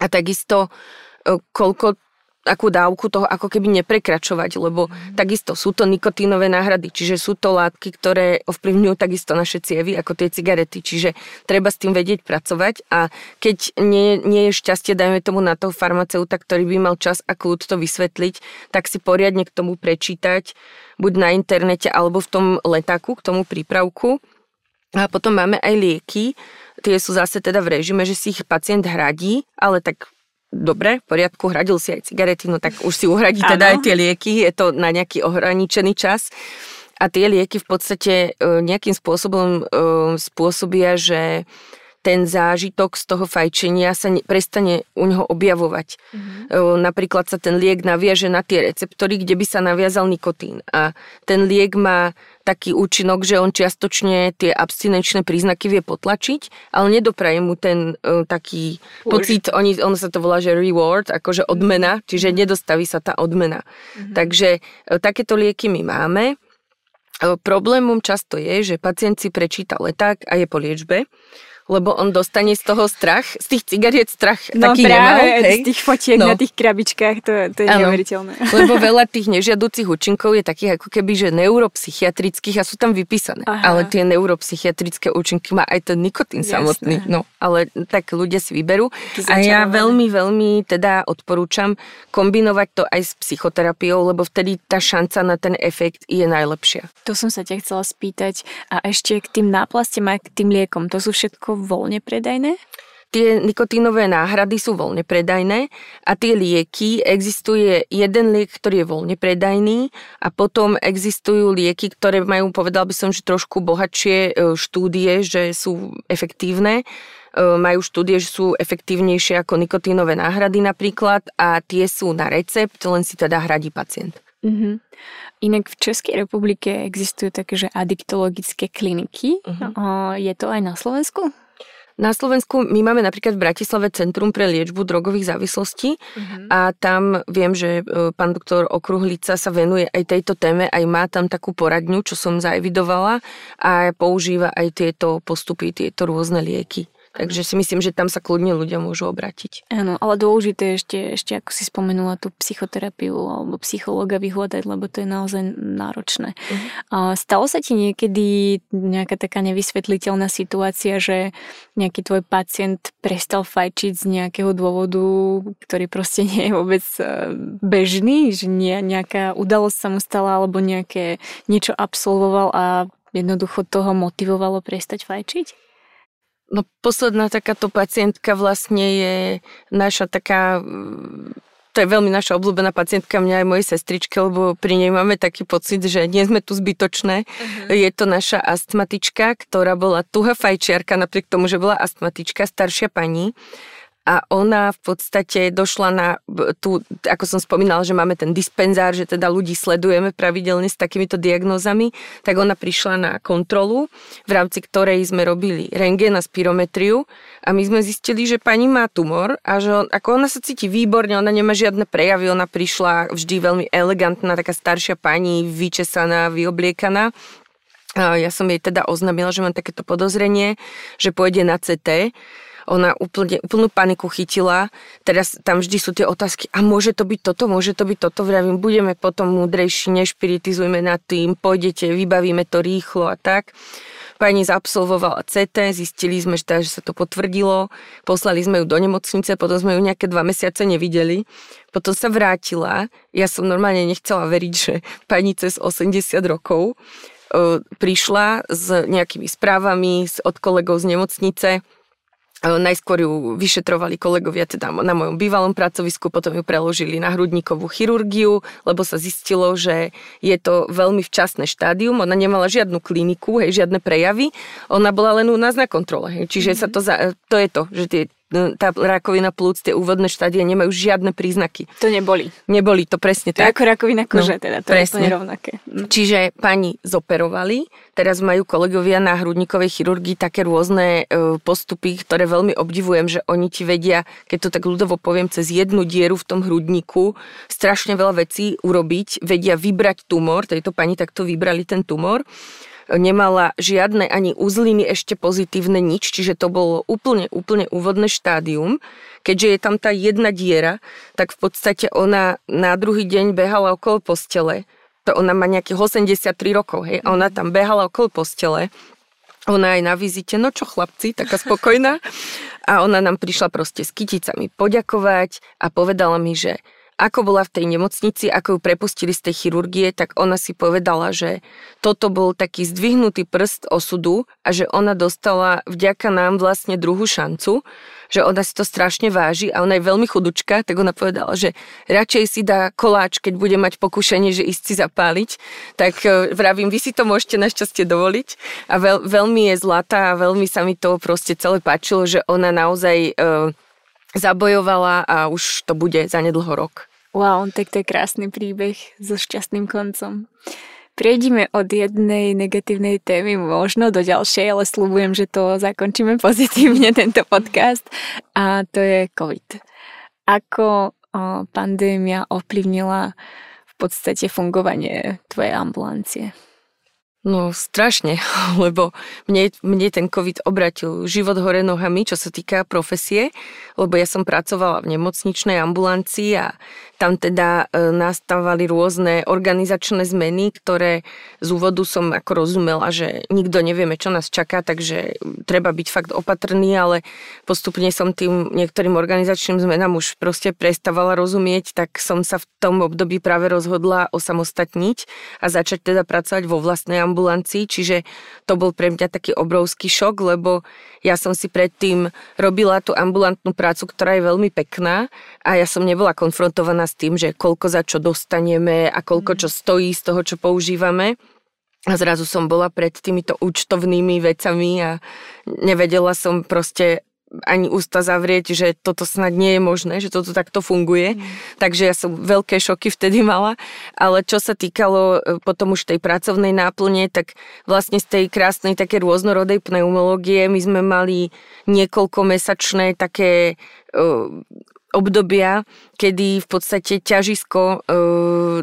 A takisto koľko akú dávku toho ako keby neprekračovať, lebo mm. takisto sú to nikotínové náhrady, čiže sú to látky, ktoré ovplyvňujú takisto naše cievy ako tie cigarety, čiže treba s tým vedieť pracovať a keď nie, nie je šťastie, dajme tomu na toho farmaceuta, ktorý by mal čas a kľud to vysvetliť, tak si poriadne k tomu prečítať, buď na internete alebo v tom letáku, k tomu prípravku. A potom máme aj lieky, tie sú zase teda v režime, že si ich pacient hradí, ale tak dobre, v poriadku, hradil si aj cigarety, no tak už si uhradí teda aj tie lieky, je to na nejaký ohraničený čas. A tie lieky v podstate e, nejakým spôsobom e, spôsobia, že ten zážitok z toho fajčenia sa ne, prestane u neho objavovať. Mm-hmm. Napríklad sa ten liek naviaže na tie receptory, kde by sa naviazal nikotín. A ten liek má taký účinok, že on čiastočne tie abstinenčné príznaky vie potlačiť, ale nedopraje mu ten uh, taký Už. pocit, oni, ono sa to volá, že reward, akože odmena, čiže mm-hmm. nedostaví sa tá odmena. Mm-hmm. Takže uh, takéto lieky my máme. Uh, problémom často je, že pacient si prečíta leták a je po liečbe lebo on dostane z toho strach, z tých cigariet strach no, taký práve, nemal. Hej? z tých fotiek no. na tých krabičkách, to, to je ano, neuveriteľné. Lebo veľa tých nežiaducich účinkov je takých ako keby, že neuropsychiatrických a sú tam vypísané. Aha. Ale tie neuropsychiatrické účinky má aj ten nikotín Jasné. samotný. No, ale tak ľudia si vyberú. A ja veľmi, veľmi teda odporúčam kombinovať to aj s psychoterapiou, lebo vtedy tá šanca na ten efekt je najlepšia. To som sa ťa chcela spýtať. A ešte k tým náplastem a k tým liekom, to sú všetko voľne predajné? Tie nikotínové náhrady sú voľne predajné a tie lieky, existuje jeden liek, ktorý je voľne predajný a potom existujú lieky, ktoré majú, povedal by som, že trošku bohatšie e, štúdie, že sú efektívne. E, majú štúdie, že sú efektívnejšie ako nikotínové náhrady napríklad a tie sú na recept, len si teda hradí pacient. Mm-hmm. Inak v Českej republike existujú také, že adiktologické kliniky. Uh-huh. Je to aj na Slovensku? Na Slovensku my máme napríklad v Bratislave Centrum pre liečbu drogových závislostí uh-huh. a tam viem, že e, pán doktor Okruhlica sa venuje aj tejto téme, aj má tam takú poradňu, čo som zaevidovala a používa aj tieto postupy, tieto rôzne lieky. Takže si myslím, že tam sa kľudne ľudia môžu obrátiť. Áno, ale dôležité je ešte, ešte, ako si spomenula, tú psychoterapiu alebo psychológa vyhľadať, lebo to je naozaj náročné. Uh-huh. A stalo sa ti niekedy nejaká taká nevysvetliteľná situácia, že nejaký tvoj pacient prestal fajčiť z nejakého dôvodu, ktorý proste nie je vôbec e, bežný, že nie, nejaká udalosť sa mu stala alebo nejaké niečo absolvoval a jednoducho toho motivovalo prestať fajčiť? No posledná takáto pacientka vlastne je naša taká to je veľmi naša obľúbená pacientka, mňa aj mojej sestričke, lebo pri nej máme taký pocit, že nie sme tu zbytočné. Uh-huh. Je to naša astmatička, ktorá bola tuhá fajčiarka, napriek tomu, že bola astmatička, staršia pani a ona v podstate došla na tu, ako som spomínala, že máme ten dispenzár, že teda ľudí sledujeme pravidelne s takýmito diagnózami, tak ona prišla na kontrolu, v rámci ktorej sme robili rengén a spirometriu. A my sme zistili, že pani má tumor a že on, ako ona sa cíti výborne, ona nemá žiadne prejavy, ona prišla vždy veľmi elegantná, taká staršia pani, vyčesaná, vyobliekaná. Ja som jej teda oznámila, že mám takéto podozrenie, že pôjde na CT ona úplne, úplnú paniku chytila. Teraz tam vždy sú tie otázky, a môže to byť toto, môže to byť toto, vravím, budeme potom múdrejší, nešpiritizujme nad tým, pôjdete, vybavíme to rýchlo a tak. Pani zaabsolvovala CT, zistili sme, že, teda, že sa to potvrdilo, poslali sme ju do nemocnice, potom sme ju nejaké dva mesiace nevideli. Potom sa vrátila, ja som normálne nechcela veriť, že pani cez 80 rokov e, prišla s nejakými správami od kolegov z nemocnice, Najskôr ju vyšetrovali kolegovia teda na mojom bývalom pracovisku, potom ju preložili na hrudníkovú chirurgiu, lebo sa zistilo, že je to veľmi včasné štádium. Ona nemala žiadnu kliniku, hej, žiadne prejavy. Ona bola len u nás na kontrole. Hej. Čiže mm-hmm. sa to, za, to je to, že tie tá rakovina plúc, tie úvodné štádie nemajú žiadne príznaky. To neboli. Neboli, to presne to tak. To ako rakovina kože, no, teda to presne. je rovnaké. Mm. Čiže pani zoperovali, teraz majú kolegovia na hrudníkovej chirurgii také rôzne e, postupy, ktoré veľmi obdivujem, že oni ti vedia, keď to tak ľudovo poviem, cez jednu dieru v tom hrudníku strašne veľa vecí urobiť, vedia vybrať tumor, tejto pani takto vybrali ten tumor nemala žiadne ani uzliny ešte pozitívne nič, čiže to bolo úplne, úplne úvodné štádium. Keďže je tam tá jedna diera, tak v podstate ona na druhý deň behala okolo postele. To ona má nejakých 83 rokov, hej, a ona tam behala okolo postele. Ona aj na vizite, no čo chlapci, taká spokojná. A ona nám prišla proste s kyticami poďakovať a povedala mi, že ako bola v tej nemocnici, ako ju prepustili z tej chirurgie, tak ona si povedala, že toto bol taký zdvihnutý prst osudu a že ona dostala vďaka nám vlastne druhú šancu, že ona si to strašne váži a ona je veľmi chudučka, tak ona povedala, že radšej si dá koláč, keď bude mať pokušenie, že ísť si zapáliť. Tak e, vravím, vy si to môžete našťastie dovoliť a veľ, veľmi je zlatá a veľmi sa mi to proste celé páčilo, že ona naozaj e, zabojovala a už to bude za nedlho rok. Wow, tak to je krásny príbeh so šťastným koncom. Prejdime od jednej negatívnej témy možno do ďalšej, ale slúbujem, že to zakončíme pozitívne, tento podcast. A to je COVID. Ako pandémia ovplyvnila v podstate fungovanie tvojej ambulancie? No strašne, lebo mne, mne ten COVID obratil život hore nohami, čo sa týka profesie, lebo ja som pracovala v nemocničnej ambulancii a tam teda e, nastávali rôzne organizačné zmeny, ktoré z úvodu som ako rozumela, že nikto nevieme, čo nás čaká, takže treba byť fakt opatrný, ale postupne som tým niektorým organizačným zmenám už proste prestávala rozumieť, tak som sa v tom období práve rozhodla osamostatniť a začať teda pracovať vo vlastnej ambulancii, čiže to bol pre mňa taký obrovský šok, lebo ja som si predtým robila tú ambulantnú prácu, ktorá je veľmi pekná a ja som nebola konfrontovaná s tým, že koľko za čo dostaneme a koľko čo stojí z toho, čo používame. A zrazu som bola pred týmito účtovnými vecami a nevedela som proste ani ústa zavrieť, že toto snad nie je možné, že toto takto funguje. Mm. Takže ja som veľké šoky vtedy mala. Ale čo sa týkalo e, potom už tej pracovnej náplne, tak vlastne z tej krásnej také rôznorodej pneumológie my sme mali niekoľkomesačné také uh, obdobia, kedy v podstate ťažisko e,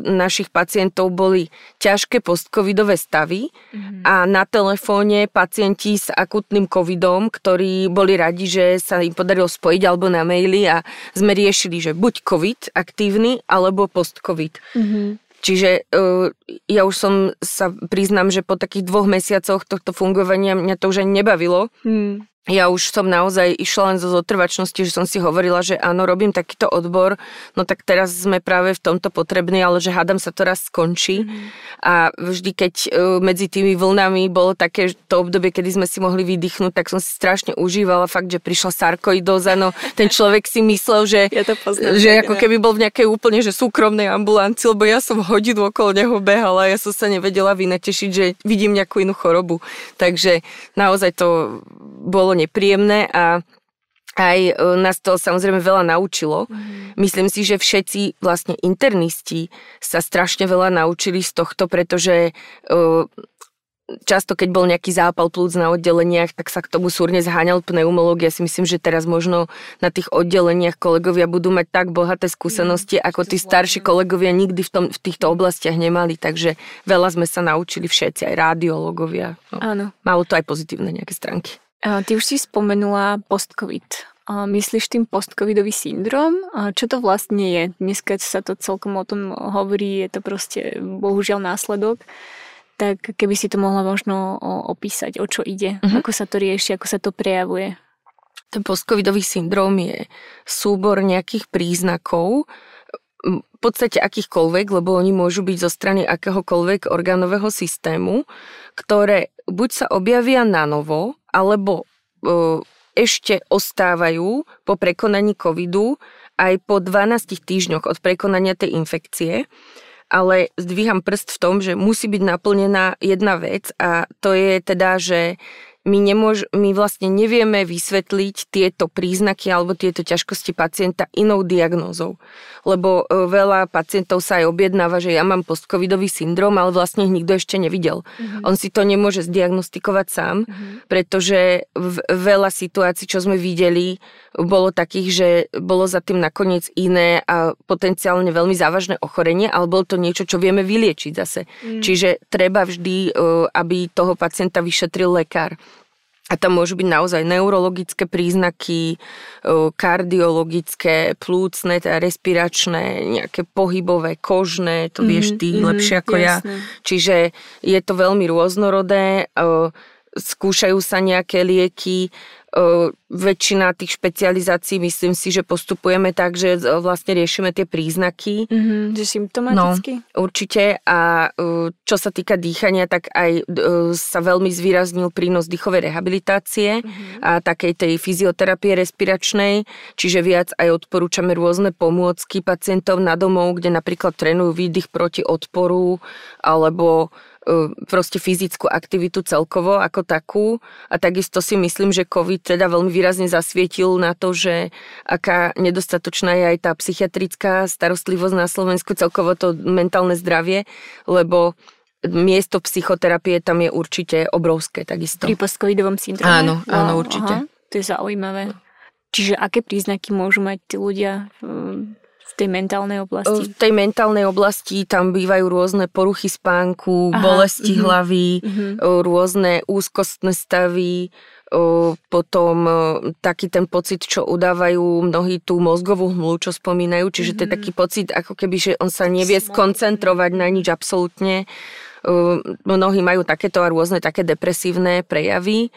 našich pacientov boli ťažké postcovidové stavy mm-hmm. a na telefóne pacienti s akutným covidom, ktorí boli radi, že sa im podarilo spojiť alebo na maili a sme riešili, že buď covid aktívny alebo post-covid. Mm-hmm. Čiže uh, ja už som sa priznám, že po takých dvoch mesiacoch tohto fungovania mňa to už ani nebavilo. Mm ja už som naozaj išla len zo zotrvačnosti, že som si hovorila, že áno, robím takýto odbor, no tak teraz sme práve v tomto potrební, ale že hádam sa to raz skončí. Mm. A vždy, keď uh, medzi tými vlnami bolo také to obdobie, kedy sme si mohli vydýchnuť, tak som si strašne užívala fakt, že prišla sarkoidóza, no ten človek si myslel, že, ja to poznám, že ako keby bol v nejakej úplne že súkromnej ambulancii, lebo ja som hodinu okolo neho behala, ja som sa nevedela vynatešiť, že vidím nejakú inú chorobu. Takže naozaj to bolo nepríjemné a aj e, nás to samozrejme veľa naučilo. Mm. Myslím si, že všetci vlastne internisti sa strašne veľa naučili z tohto, pretože uh, často, keď bol nejaký zápal plúc na oddeleniach, tak sa k tomu súrne zháňal pneumológ. Ja si myslím, že teraz možno na tých oddeleniach kolegovia budú mať tak bohaté skúsenosti, mm, ako tí starší kolegovia nikdy v, tom, v týchto oblastiach nemali. Takže veľa sme sa naučili všetci, aj rádiológovia. No. Áno. Malo to aj pozitívne nejaké stránky. Ty už si spomenula post-covid. Myslíš tým post-covidový syndrom? Čo to vlastne je? Dneska sa to celkom o tom hovorí, je to proste bohužiaľ následok. Tak keby si to mohla možno opísať, o čo ide, uh-huh. ako sa to rieši, ako sa to prejavuje. Ten post-covidový syndrom je súbor nejakých príznakov, v podstate akýchkoľvek, lebo oni môžu byť zo strany akéhokoľvek orgánového systému, ktoré buď sa objavia na novo, alebo e, ešte ostávajú po prekonaní covidu aj po 12 týždňoch od prekonania tej infekcie ale zdvíham prst v tom, že musí byť naplnená jedna vec a to je teda, že my, nemôž, my vlastne nevieme vysvetliť tieto príznaky alebo tieto ťažkosti pacienta inou diagnózou. Lebo e, veľa pacientov sa aj objednáva, že ja mám postcovidový syndrom, ale vlastne ich nikto ešte nevidel. Mm-hmm. On si to nemôže zdiagnostikovať sám, mm-hmm. pretože veľa situácií, čo sme videli, bolo takých, že bolo za tým nakoniec iné a potenciálne veľmi závažné ochorenie, ale bolo to niečo, čo vieme vyliečiť zase. Mm. Čiže treba vždy, e, aby toho pacienta vyšetril lekár. A tam môžu byť naozaj neurologické príznaky, kardiologické, plúcne, teda respiračné, nejaké pohybové, kožné, to vieš mhm, ty mm-hmm, lepšie ako jasné. ja. Čiže je to veľmi rôznorodé, skúšajú sa nejaké lieky, väčšina tých špecializácií, myslím si, že postupujeme tak, že vlastne riešime tie príznaky. Mm-hmm, že symptomaticky? No, určite. A čo sa týka dýchania, tak aj sa veľmi zvýraznil prínos dýchovej rehabilitácie mm-hmm. a takej tej fyzioterapie respiračnej, čiže viac aj odporúčame rôzne pomôcky pacientov na domov, kde napríklad trénujú výdych proti odporu alebo E, proste fyzickú aktivitu celkovo ako takú. A takisto si myslím, že COVID teda veľmi výrazne zasvietil na to, že aká nedostatočná je aj tá psychiatrická starostlivosť na Slovensku, celkovo to mentálne zdravie, lebo miesto psychoterapie tam je určite obrovské takisto. Pri postcovidovom syndrome? Áno, áno, určite. Aha, to je zaujímavé. Čiže aké príznaky môžu mať tí ľudia tej mentálnej oblasti? V tej mentálnej oblasti tam bývajú rôzne poruchy spánku, Aha, bolesti uh-huh, hlavy, uh-huh. rôzne úzkostné stavy, potom taký ten pocit, čo udávajú mnohí tú mozgovú hmlu, čo spomínajú, čiže mm-hmm. to je taký pocit, ako keby, že on sa nevie skoncentrovať na nič absolútne. Mnohí majú takéto a rôzne také depresívne prejavy.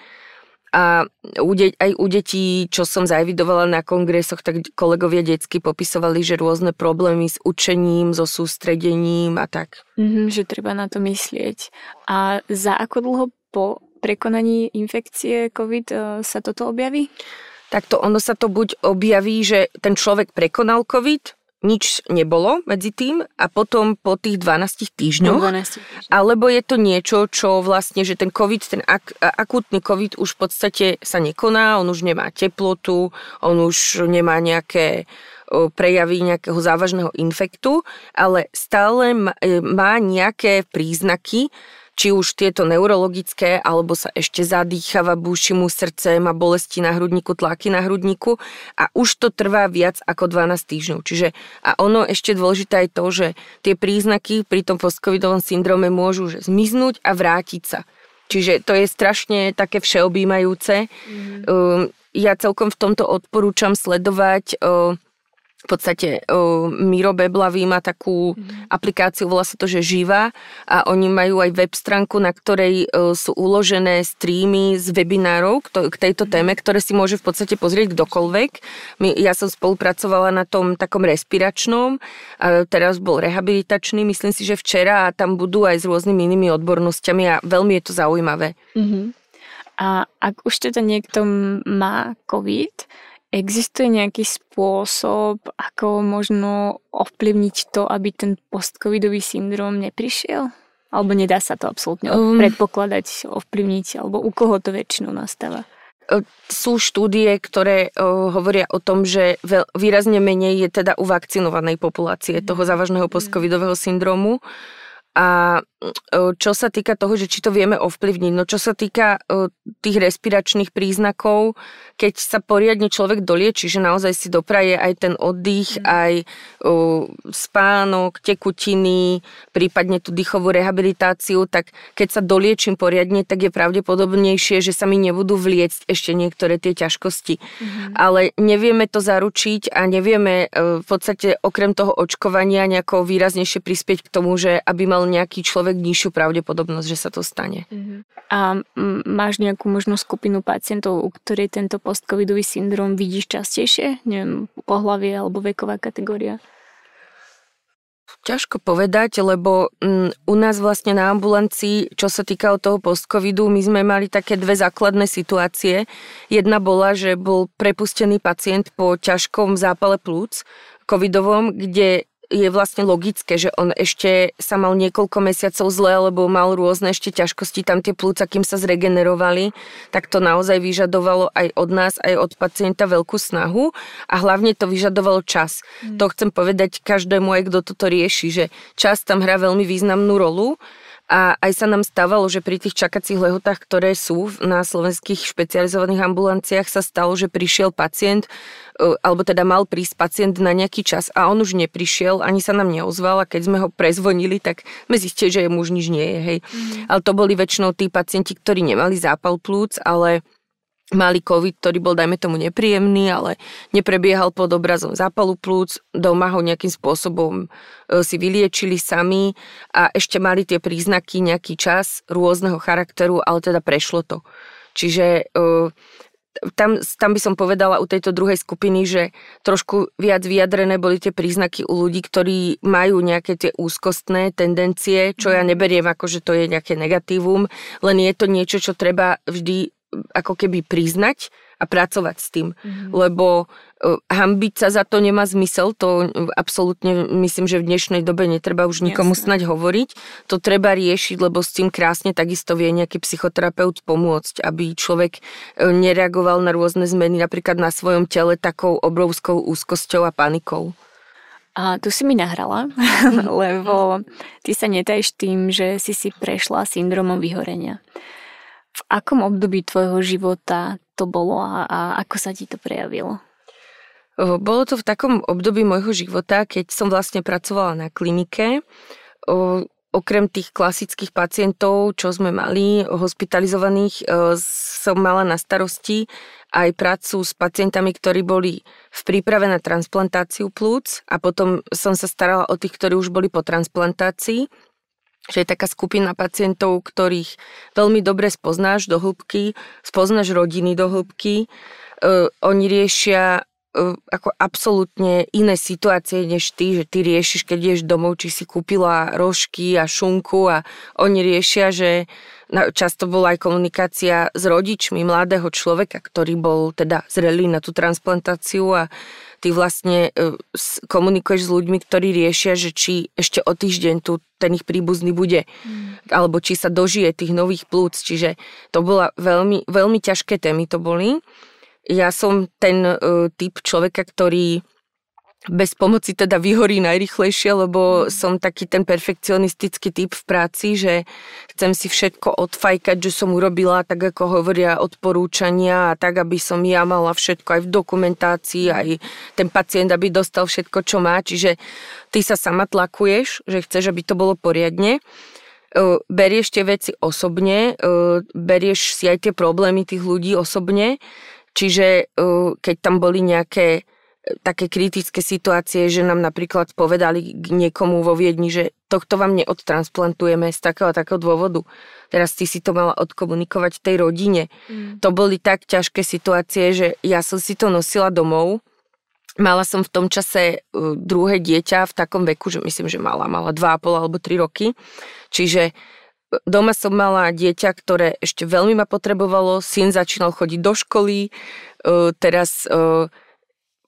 A u de- aj u detí, čo som zaevidovala na kongresoch, tak kolegovia detsky popisovali, že rôzne problémy s učením, so sústredením a tak. Mm-hmm, že treba na to myslieť. A za ako dlho po prekonaní infekcie COVID e, sa toto objaví? Takto ono sa to buď objaví, že ten človek prekonal COVID, nič nebolo medzi tým a potom po tých 12 týždňoch, 12 alebo je to niečo, čo vlastne, že ten COVID, ten ak, akútny COVID už v podstate sa nekoná, on už nemá teplotu, on už nemá nejaké prejavy nejakého závažného infektu, ale stále e, má nejaké príznaky, či už tieto neurologické, alebo sa ešte zadýchava, búši mu srdce, má bolesti na hrudníku, tlaky na hrudníku a už to trvá viac ako 12 týždňov. Čiže a ono ešte dôležité je to, že tie príznaky pri tom postcovidovom syndrome môžu že zmiznúť a vrátiť sa. Čiže to je strašne také všeobjímajúce. Mm. Ja celkom v tomto odporúčam sledovať v podstate uh, Miro Beblavý má takú mm. aplikáciu, volá sa to, že Živa a oni majú aj web stránku, na ktorej uh, sú uložené streamy z webinárov k tejto mhm. téme, ktoré si môže v podstate pozrieť kdokoľvek. My, ja som spolupracovala na tom takom respiračnom, a teraz bol rehabilitačný, myslím si, že včera a tam budú aj s rôznymi inými odbornosťami a veľmi je to zaujímavé. Mm-hmm. A ak už teda niekto má COVID, Existuje nejaký spôsob, ako možno ovplyvniť to, aby ten postcovidový syndrom neprišiel? Alebo nedá sa to absolútne um, predpokladať, ovplyvniť, alebo u koho to väčšinou nastáva? Sú štúdie, ktoré uh, hovoria o tom, že veľ, výrazne menej je teda u vakcinovanej populácie toho závažného postcovidového syndromu. A čo sa týka toho, že či to vieme ovplyvniť, no čo sa týka tých respiračných príznakov, keď sa poriadne človek dolieči, že naozaj si dopraje aj ten oddych, mm. aj spánok, tekutiny, prípadne tú dýchovú rehabilitáciu, tak keď sa doliečím poriadne, tak je pravdepodobnejšie, že sa mi nebudú vliecť ešte niektoré tie ťažkosti. Mm. Ale nevieme to zaručiť a nevieme v podstate okrem toho očkovania nejako výraznejšie prispieť k tomu, že aby mal mal nejaký človek nižšiu pravdepodobnosť, že sa to stane. Uh-huh. A máš nejakú možno skupinu pacientov, u ktorej tento postcovidový syndrom vidíš častejšie? Neviem, pohlavie alebo veková kategória? Ťažko povedať, lebo m, u nás vlastne na ambulancii, čo sa týkalo toho postcovidu, my sme mali také dve základné situácie. Jedna bola, že bol prepustený pacient po ťažkom zápale plúc covidovom, kde je vlastne logické, že on ešte sa mal niekoľko mesiacov zle, lebo mal rôzne ešte ťažkosti, tam tie plúca, kým sa zregenerovali, tak to naozaj vyžadovalo aj od nás, aj od pacienta veľkú snahu a hlavne to vyžadovalo čas. Mm. To chcem povedať každému, aj kto toto rieši, že čas tam hrá veľmi významnú rolu a aj sa nám stávalo, že pri tých čakacích lehotách, ktoré sú na slovenských špecializovaných ambulanciách, sa stalo, že prišiel pacient, e, alebo teda mal prísť pacient na nejaký čas a on už neprišiel, ani sa nám neozval a keď sme ho prezvonili, tak sme zistili, že muž nič nie je. Hej. Mm. Ale to boli väčšinou tí pacienti, ktorí nemali zápal plúc, ale mali COVID, ktorý bol, dajme tomu, nepríjemný, ale neprebiehal pod obrazom zápalu plúc, doma ho nejakým spôsobom e, si vyliečili sami a ešte mali tie príznaky nejaký čas rôzneho charakteru, ale teda prešlo to. Čiže e, tam, tam by som povedala u tejto druhej skupiny, že trošku viac vyjadrené boli tie príznaky u ľudí, ktorí majú nejaké tie úzkostné tendencie, čo ja mhm. neberiem ako, že to je nejaké negatívum, len je to niečo, čo treba vždy ako keby priznať a pracovať s tým. Mm-hmm. Lebo uh, hambiť sa za to nemá zmysel, to absolútne myslím, že v dnešnej dobe netreba už nikomu Jasne. snať hovoriť. To treba riešiť, lebo s tým krásne takisto vie nejaký psychoterapeut pomôcť, aby človek uh, nereagoval na rôzne zmeny napríklad na svojom tele takou obrovskou úzkosťou a panikou. A tu si mi nahrala, lebo ty sa netajš tým, že si si prešla syndromom vyhorenia. V akom období tvojho života to bolo a, a ako sa ti to prejavilo? Bolo to v takom období môjho života, keď som vlastne pracovala na klinike. Okrem tých klasických pacientov, čo sme mali, hospitalizovaných, som mala na starosti aj prácu s pacientami, ktorí boli v príprave na transplantáciu plúc a potom som sa starala o tých, ktorí už boli po transplantácii že je taká skupina pacientov, ktorých veľmi dobre spoznáš do hĺbky, spoznáš rodiny do hĺbky. Uh, oni riešia uh, ako absolútne iné situácie než ty, že ty riešiš, keď ješ domov, či si kúpila rožky a šunku a oni riešia, že často bola aj komunikácia s rodičmi mladého človeka, ktorý bol teda zrelý na tú transplantáciu a ty vlastne e, komunikuješ s ľuďmi, ktorí riešia, že či ešte o týždeň tu ten ich príbuzný bude, mm. alebo či sa dožije tých nových plúc, čiže to bola veľmi, veľmi ťažké témy to boli. Ja som ten uh, typ človeka, ktorý bez pomoci teda vyhorí najrychlejšie, lebo som taký ten perfekcionistický typ v práci, že chcem si všetko odfajkať, že som urobila tak, ako hovoria odporúčania a tak, aby som ja mala všetko aj v dokumentácii, aj ten pacient, aby dostal všetko, čo má. Čiže ty sa sama tlakuješ, že chceš, aby to bolo poriadne berieš tie veci osobne, berieš si aj tie problémy tých ľudí osobne, čiže keď tam boli nejaké také kritické situácie, že nám napríklad povedali k niekomu vo Viedni, že tohto vám neodtransplantujeme z takého a takého dôvodu. Teraz ty si to mala odkomunikovať tej rodine. Mm. To boli tak ťažké situácie, že ja som si to nosila domov. Mala som v tom čase uh, druhé dieťa v takom veku, že myslím, že mala, mala 2,5 alebo 3 roky. Čiže uh, doma som mala dieťa, ktoré ešte veľmi ma potrebovalo. Syn začínal chodiť do školy. Uh, teraz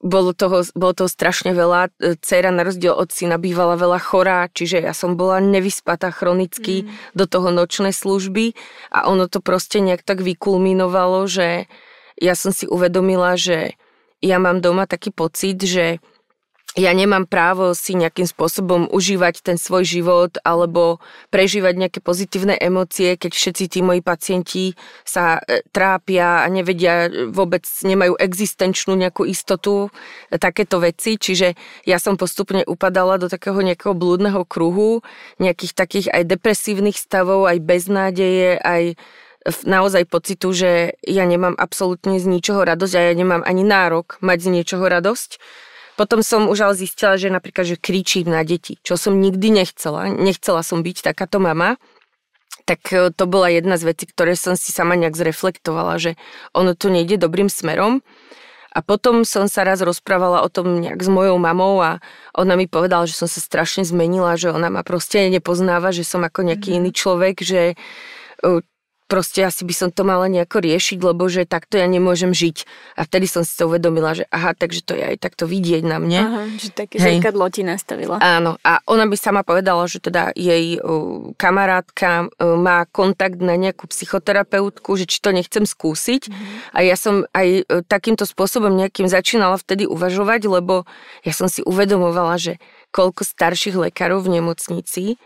bolo toho, bolo toho strašne veľa. Cera na rozdiel od syna bývala veľa chorá, čiže ja som bola nevyspatá chronicky mm. do toho nočné služby a ono to proste nejak tak vykulminovalo, že ja som si uvedomila, že ja mám doma taký pocit, že ja nemám právo si nejakým spôsobom užívať ten svoj život alebo prežívať nejaké pozitívne emócie, keď všetci tí moji pacienti sa e, trápia a nevedia, e, vôbec nemajú existenčnú nejakú istotu, e, takéto veci. Čiže ja som postupne upadala do takého nejakého blúdneho kruhu, nejakých takých aj depresívnych stavov, aj beznádeje, aj naozaj pocitu, že ja nemám absolútne z ničoho radosť a ja nemám ani nárok mať z niečoho radosť potom som už ale zistila, že napríklad, že kričím na deti, čo som nikdy nechcela. Nechcela som byť takáto mama. Tak e, to bola jedna z vecí, ktoré som si sama nejak zreflektovala, že ono tu nejde dobrým smerom. A potom som sa raz rozprávala o tom nejak s mojou mamou a ona mi povedala, že som sa strašne zmenila, že ona ma proste nepoznáva, že som ako nejaký mm. iný človek, že e, proste asi by som to mala nejako riešiť, lebo že takto ja nemôžem žiť. A vtedy som si to uvedomila, že aha, takže to je aj takto vidieť na mne. Aha, že také zrkadlo ti nastavila. Áno, a ona by sama povedala, že teda jej uh, kamarátka uh, má kontakt na nejakú psychoterapeutku, že či to nechcem skúsiť. Mm-hmm. A ja som aj uh, takýmto spôsobom nejakým začínala vtedy uvažovať, lebo ja som si uvedomovala, že koľko starších lekárov v nemocnici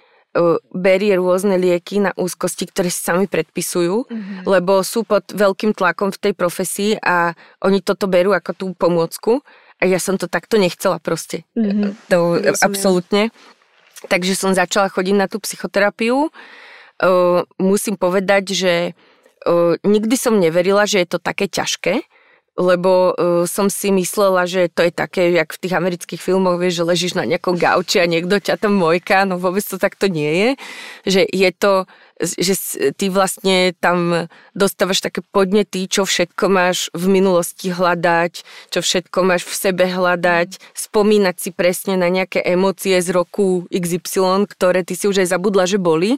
berie rôzne lieky na úzkosti, ktoré si sami predpisujú, mm-hmm. lebo sú pod veľkým tlakom v tej profesii a oni toto berú ako tú pomôcku a ja som to takto nechcela proste. Mm-hmm. To Rozumiem. absolútne. Takže som začala chodiť na tú psychoterapiu. Uh, musím povedať, že uh, nikdy som neverila, že je to také ťažké, lebo uh, som si myslela, že to je také, jak v tých amerických filmoch, vieš, že ležíš na nejakom gauči a niekto ťa tam mojka, no vôbec to takto nie je. Že je to, že ty vlastne tam dostávaš také podnety, čo všetko máš v minulosti hľadať, čo všetko máš v sebe hľadať, spomínať si presne na nejaké emócie z roku XY, ktoré ty si už aj zabudla, že boli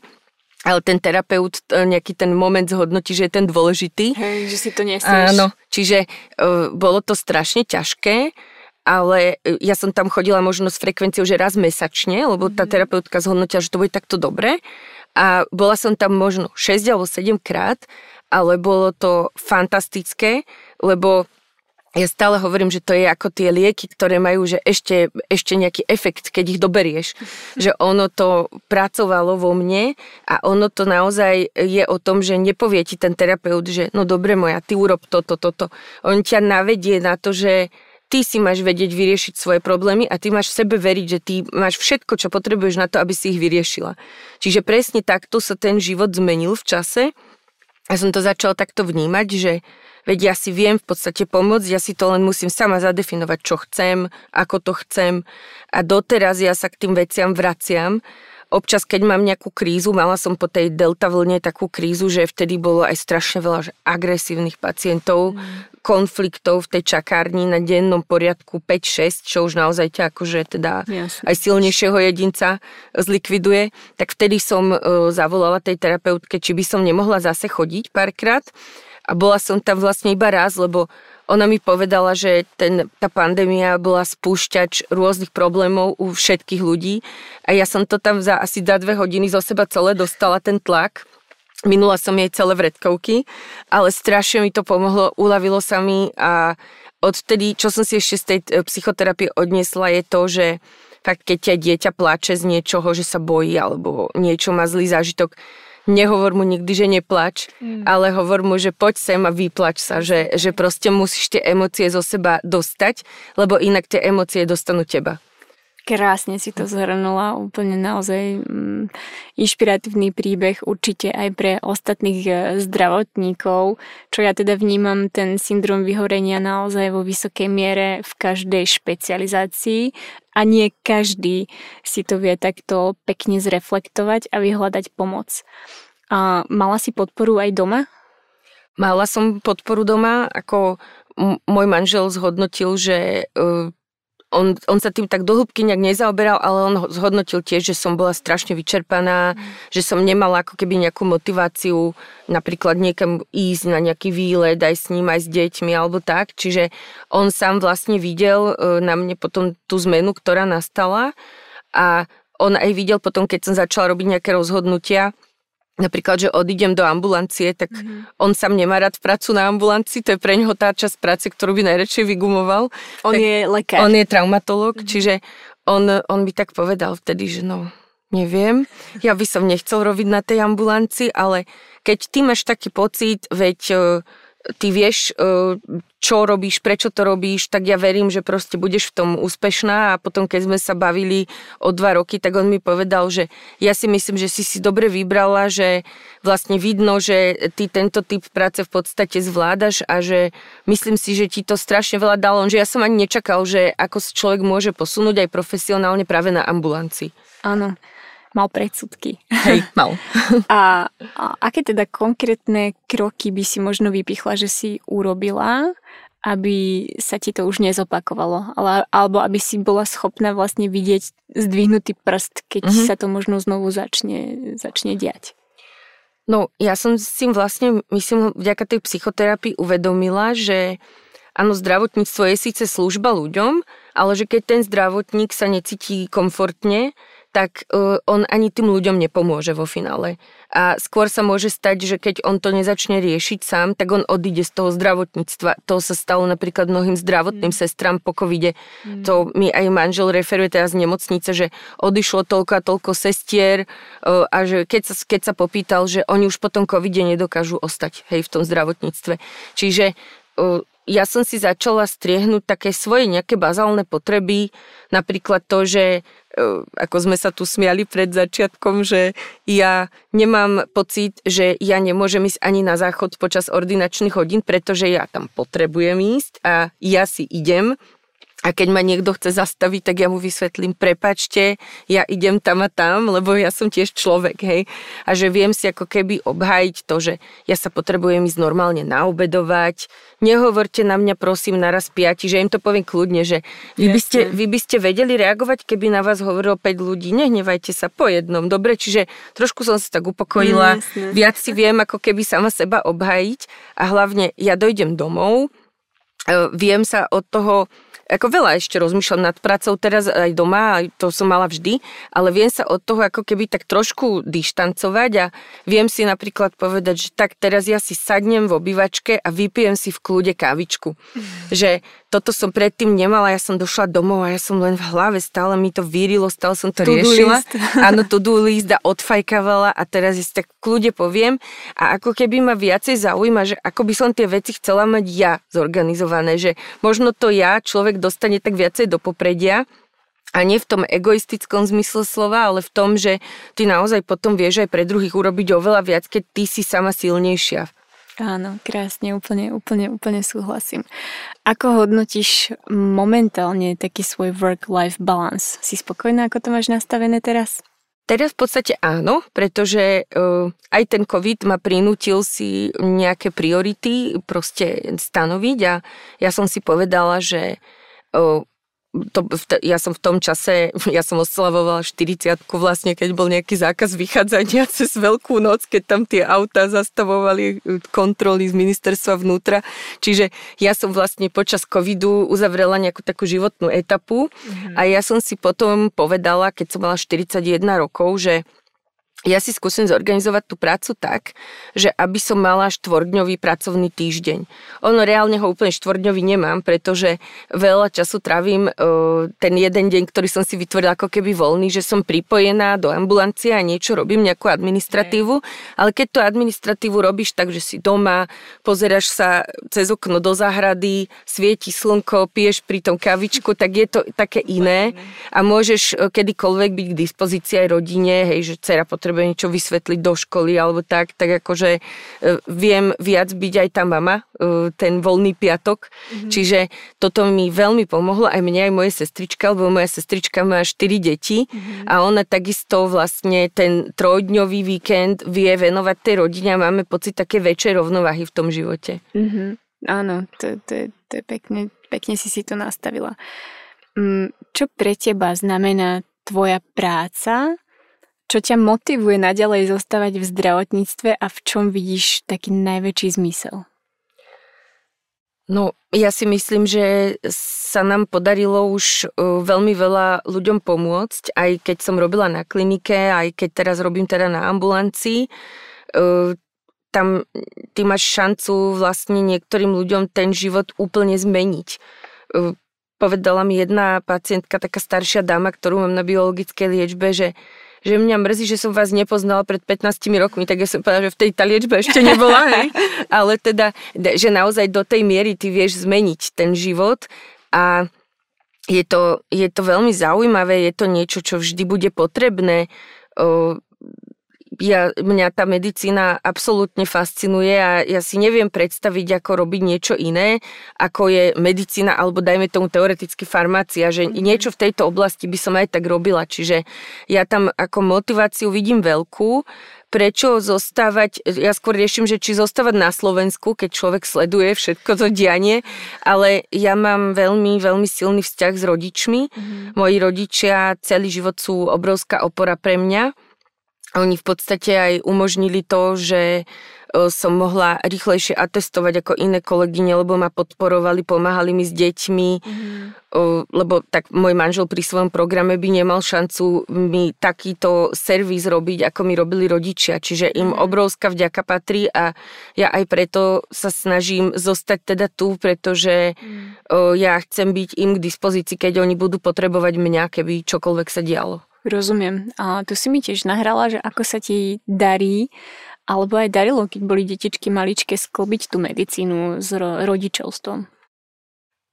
ale ten terapeut e, nejaký ten moment zhodnotí, že je ten dôležitý. Hej, že si to nesieš. Áno, čiže uh, bolo to strašne ťažké, ale e, ja som tam chodila možno s frekvenciou, že raz mesačne, lebo tá mhm. terapeutka zhodnotila, že to bude takto dobre. A bola som tam možno 6 alebo 7 krát, ale bolo to fantastické, lebo ja stále hovorím, že to je ako tie lieky, ktoré majú že ešte, ešte nejaký efekt, keď ich doberieš. Že ono to pracovalo vo mne a ono to naozaj je o tom, že nepovie ti ten terapeut, že no dobre moja, ty urob toto, toto. On ťa navedie na to, že ty si máš vedieť vyriešiť svoje problémy a ty máš v sebe veriť, že ty máš všetko, čo potrebuješ na to, aby si ich vyriešila. Čiže presne takto sa ten život zmenil v čase a som to začala takto vnímať, že Veď ja si viem v podstate pomôcť, ja si to len musím sama zadefinovať, čo chcem, ako to chcem. A doteraz ja sa k tým veciam vraciam. Občas, keď mám nejakú krízu, mala som po tej delta vlne takú krízu, že vtedy bolo aj strašne veľa že agresívnych pacientov, mm. konfliktov v tej čakárni na dennom poriadku 5-6, čo už naozaj ťa akože teda Jasne. aj silnejšieho jedinca zlikviduje. Tak vtedy som uh, zavolala tej terapeutke, či by som nemohla zase chodiť párkrát a bola som tam vlastne iba raz, lebo ona mi povedala, že ten, tá pandémia bola spúšťač rôznych problémov u všetkých ľudí a ja som to tam za asi za dve hodiny zo seba celé dostala ten tlak. Minula som jej celé vredkovky, ale strašne mi to pomohlo, uľavilo sa mi a odtedy, čo som si ešte z tej e, psychoterapie odniesla, je to, že fakt keď ťa dieťa plače z niečoho, že sa bojí alebo niečo má zlý zážitok, nehovor mu nikdy, že neplač, mm. ale hovor mu, že poď sem a vyplač sa, že, že proste musíš tie emócie zo seba dostať, lebo inak tie emócie dostanú teba. Krásne si to zhrnula, úplne naozaj mm, inšpiratívny príbeh určite aj pre ostatných e, zdravotníkov, čo ja teda vnímam ten syndrom vyhorenia naozaj vo vysokej miere v každej špecializácii a nie každý si to vie takto pekne zreflektovať a vyhľadať pomoc. A mala si podporu aj doma? Mala som podporu doma, ako môj manžel zhodnotil, že uh, on, on sa tým tak dohlbky nejak nezaoberal, ale on zhodnotil tiež, že som bola strašne vyčerpaná, mm. že som nemala ako keby nejakú motiváciu napríklad niekam ísť na nejaký výlet aj s ním, aj s deťmi alebo tak. Čiže on sám vlastne videl e, na mne potom tú zmenu, ktorá nastala a on aj videl potom, keď som začala robiť nejaké rozhodnutia, napríklad, že odídem do ambulancie, tak mm-hmm. on sám nemá rád prácu na ambulancii, to je pre neho tá časť práce, ktorú by najradšej vygumoval. On tak je lekár. On je traumatolog, mm-hmm. čiže on, on by tak povedal vtedy, že no, neviem, ja by som nechcel robiť na tej ambulancii, ale keď ty máš taký pocit, veď ty vieš, e, čo robíš, prečo to robíš, tak ja verím, že proste budeš v tom úspešná. A potom, keď sme sa bavili o dva roky, tak on mi povedal, že ja si myslím, že si si dobre vybrala, že vlastne vidno, že ty tento typ práce v podstate zvládaš a že myslím si, že ti to strašne veľa dalo, že ja som ani nečakal, že ako sa človek môže posunúť aj profesionálne práve na ambulanci. Áno mal predsudky. Hej, mal. a, a aké teda konkrétne kroky by si možno vypichla, že si urobila, aby sa ti to už nezopakovalo, ale, alebo aby si bola schopná vlastne vidieť zdvihnutý prst, keď mm-hmm. sa to možno znovu začne, začne diať. No, ja som si vlastne, myslím, vďaka tej psychoterapii uvedomila, že áno, zdravotníctvo je síce služba ľuďom, ale že keď ten zdravotník sa necíti komfortne, tak uh, on ani tým ľuďom nepomôže vo finále. A skôr sa môže stať, že keď on to nezačne riešiť sám, tak on odíde z toho zdravotníctva. To sa stalo napríklad mnohým zdravotným mm. sestram po covide. Mm. To mi aj manžel referuje teraz z nemocnice, že odišlo toľko a toľko sestier uh, a že keď sa, keď sa popýtal, že oni už po tom covide nedokážu ostať hej, v tom zdravotníctve. Čiže uh, ja som si začala striehnúť také svoje nejaké bazálne potreby, napríklad to, že e, ako sme sa tu smiali pred začiatkom, že ja nemám pocit, že ja nemôžem ísť ani na záchod počas ordinačných hodín, pretože ja tam potrebujem ísť a ja si idem a keď ma niekto chce zastaviť, tak ja mu vysvetlím, prepačte, ja idem tam a tam, lebo ja som tiež človek, hej. A že viem si ako keby obhájiť to, že ja sa potrebujem ísť normálne naobedovať. Nehovorte na mňa prosím naraz piati, že im to poviem kľudne, že vy by, ste, vy by ste vedeli reagovať, keby na vás hovorilo 5 ľudí. Nehnevajte sa po jednom. Dobre, čiže trošku som sa tak upokojila. Jasne. Viac si viem ako keby sama seba obhájiť a hlavne ja dojdem domov, viem sa od toho ako veľa ešte rozmýšľam nad prácou teraz aj doma, aj to som mala vždy, ale viem sa od toho ako keby tak trošku dištancovať a viem si napríklad povedať, že tak teraz ja si sadnem v obývačke a vypijem si v kľude kávičku. Mm. Že toto som predtým nemala, ja som došla domov a ja som len v hlave, stále mi to vyrilo, stále som to, riešila. Áno, to do list a odfajkavala a teraz si tak kľude poviem a ako keby ma viacej zaujíma, že ako by som tie veci chcela mať ja zorganizované, že možno to ja človek dostane tak viacej do popredia, a nie v tom egoistickom zmysle slova, ale v tom, že ty naozaj potom vieš aj pre druhých urobiť oveľa viac, keď ty si sama silnejšia. Áno, krásne, úplne, úplne, úplne súhlasím. Ako hodnotíš momentálne taký svoj work-life balance? Si spokojná, ako to máš nastavené teraz? Teraz v podstate áno, pretože uh, aj ten COVID ma prinútil si nejaké priority proste stanoviť a ja som si povedala, že uh, to, ja som v tom čase, ja som oslavovala 40 vlastne, keď bol nejaký zákaz vychádzania cez Veľkú noc, keď tam tie autá zastavovali e, kontroly z ministerstva vnútra. Čiže ja som vlastne počas covidu uzavrela nejakú takú životnú etapu mm-hmm. a ja som si potom povedala, keď som mala 41 rokov, že ja si skúsim zorganizovať tú prácu tak, že aby som mala štvordňový pracovný týždeň. Ono reálne ho úplne štvordňový nemám, pretože veľa času trávim uh, ten jeden deň, ktorý som si vytvorila ako keby voľný, že som pripojená do ambulancie a niečo robím, nejakú administratívu, ale keď tú administratívu robíš tak, že si doma, pozeráš sa cez okno do záhrady, svieti slnko, piješ pri tom kavičku, tak je to také iné. A môžeš kedykoľvek byť k dispozícii aj rodine, hej, že dcera potrebuje potrebuje niečo vysvetliť do školy alebo tak, tak akože e, viem viac byť aj tá mama, e, ten voľný piatok. Mm-hmm. Čiže toto mi veľmi pomohlo, aj mne, aj moje sestrička, lebo moja sestrička má 4 deti mm-hmm. a ona takisto vlastne ten trojdňový víkend vie venovať tej rodine a máme pocit také väčšej rovnováhy v tom živote. Mm-hmm. Áno, to, to, to je pekne, pekne si si to nastavila. Mm, čo pre teba znamená tvoja práca čo ťa motivuje naďalej zostávať v zdravotníctve a v čom vidíš taký najväčší zmysel? No, ja si myslím, že sa nám podarilo už e, veľmi veľa ľuďom pomôcť, aj keď som robila na klinike, aj keď teraz robím teda na ambulancii. E, tam ty máš šancu vlastne niektorým ľuďom ten život úplne zmeniť. E, povedala mi jedna pacientka, taká staršia dáma, ktorú mám na biologickej liečbe, že že mňa mrzí, že som vás nepoznala pred 15 rokmi, tak ja som povedala, že v tej liečbe ešte nebola, hej. ale teda, že naozaj do tej miery ty vieš zmeniť ten život a je to, je to veľmi zaujímavé, je to niečo, čo vždy bude potrebné ja, mňa tá medicína absolútne fascinuje a ja si neviem predstaviť, ako robiť niečo iné, ako je medicína alebo dajme tomu teoreticky farmácia, že mm-hmm. niečo v tejto oblasti by som aj tak robila. Čiže ja tam ako motiváciu vidím veľkú, prečo zostávať, ja skôr riešim, že či zostávať na Slovensku, keď človek sleduje všetko to dianie, ale ja mám veľmi, veľmi silný vzťah s rodičmi. Mm-hmm. Moji rodičia celý život sú obrovská opora pre mňa oni v podstate aj umožnili to, že e, som mohla rýchlejšie atestovať ako iné kolegyne, lebo ma podporovali, pomáhali mi s deťmi, mm-hmm. lebo tak môj manžel pri svojom programe by nemal šancu mi takýto servis robiť, ako mi robili rodičia. Čiže im mm-hmm. obrovská vďaka patrí a ja aj preto sa snažím zostať teda tu, pretože mm-hmm. ja chcem byť im k dispozícii, keď oni budú potrebovať mňa, keby čokoľvek sa dialo. Rozumiem. A tu si mi tiež nahrala, že ako sa ti darí, alebo aj darilo, keď boli detičky maličké, sklbiť tú medicínu s rodičovstvom.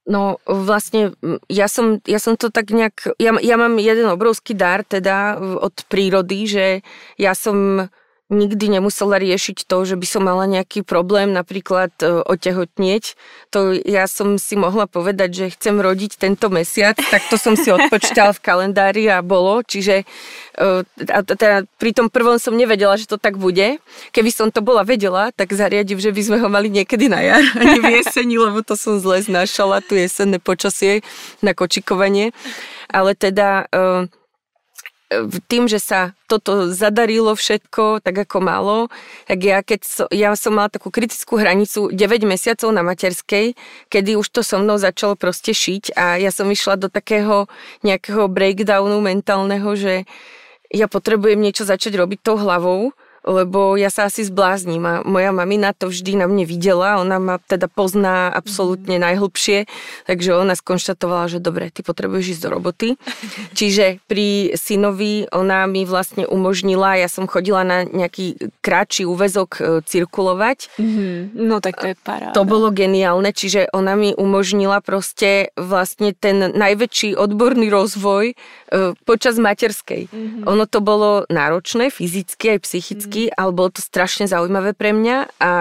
No vlastne ja som, ja som to tak nejak, ja, ja mám jeden obrovský dar teda od prírody, že ja som nikdy nemusela riešiť to, že by som mala nejaký problém napríklad e, otehotnieť. To ja som si mohla povedať, že chcem rodiť tento mesiac, tak to som si odpočítala v kalendári a bolo. Čiže e, a teda pri tom prvom som nevedela, že to tak bude. Keby som to bola vedela, tak zariadím, že by sme ho mali niekedy na jar, ani v jeseni, lebo to som zle znášala, tu jesenné počasie na kočikovanie. Ale teda e, tým, že sa toto zadarilo všetko tak ako malo, tak ja, keď so, ja som mala takú kritickú hranicu 9 mesiacov na materskej, kedy už to so mnou začalo proste šiť a ja som išla do takého nejakého breakdownu mentálneho, že ja potrebujem niečo začať robiť tou hlavou, lebo ja sa asi zblázním a moja mamina to vždy na mne videla, ona ma teda pozná absolútne mhm. najhlbšie, takže ona skonštatovala, že dobre, ty potrebuješ ísť do roboty. Čiže pri synovi ona mi vlastne umožnila, ja som chodila na nejaký kratší úvezok e, cirkulovať. Mm-hmm. No tak to je paráda. To bolo geniálne, čiže ona mi umožnila proste vlastne ten najväčší odborný rozvoj e, počas materskej. Mm-hmm. Ono to bolo náročné, fyzicky aj psychicky, roky, ale bolo to strašne zaujímavé pre mňa a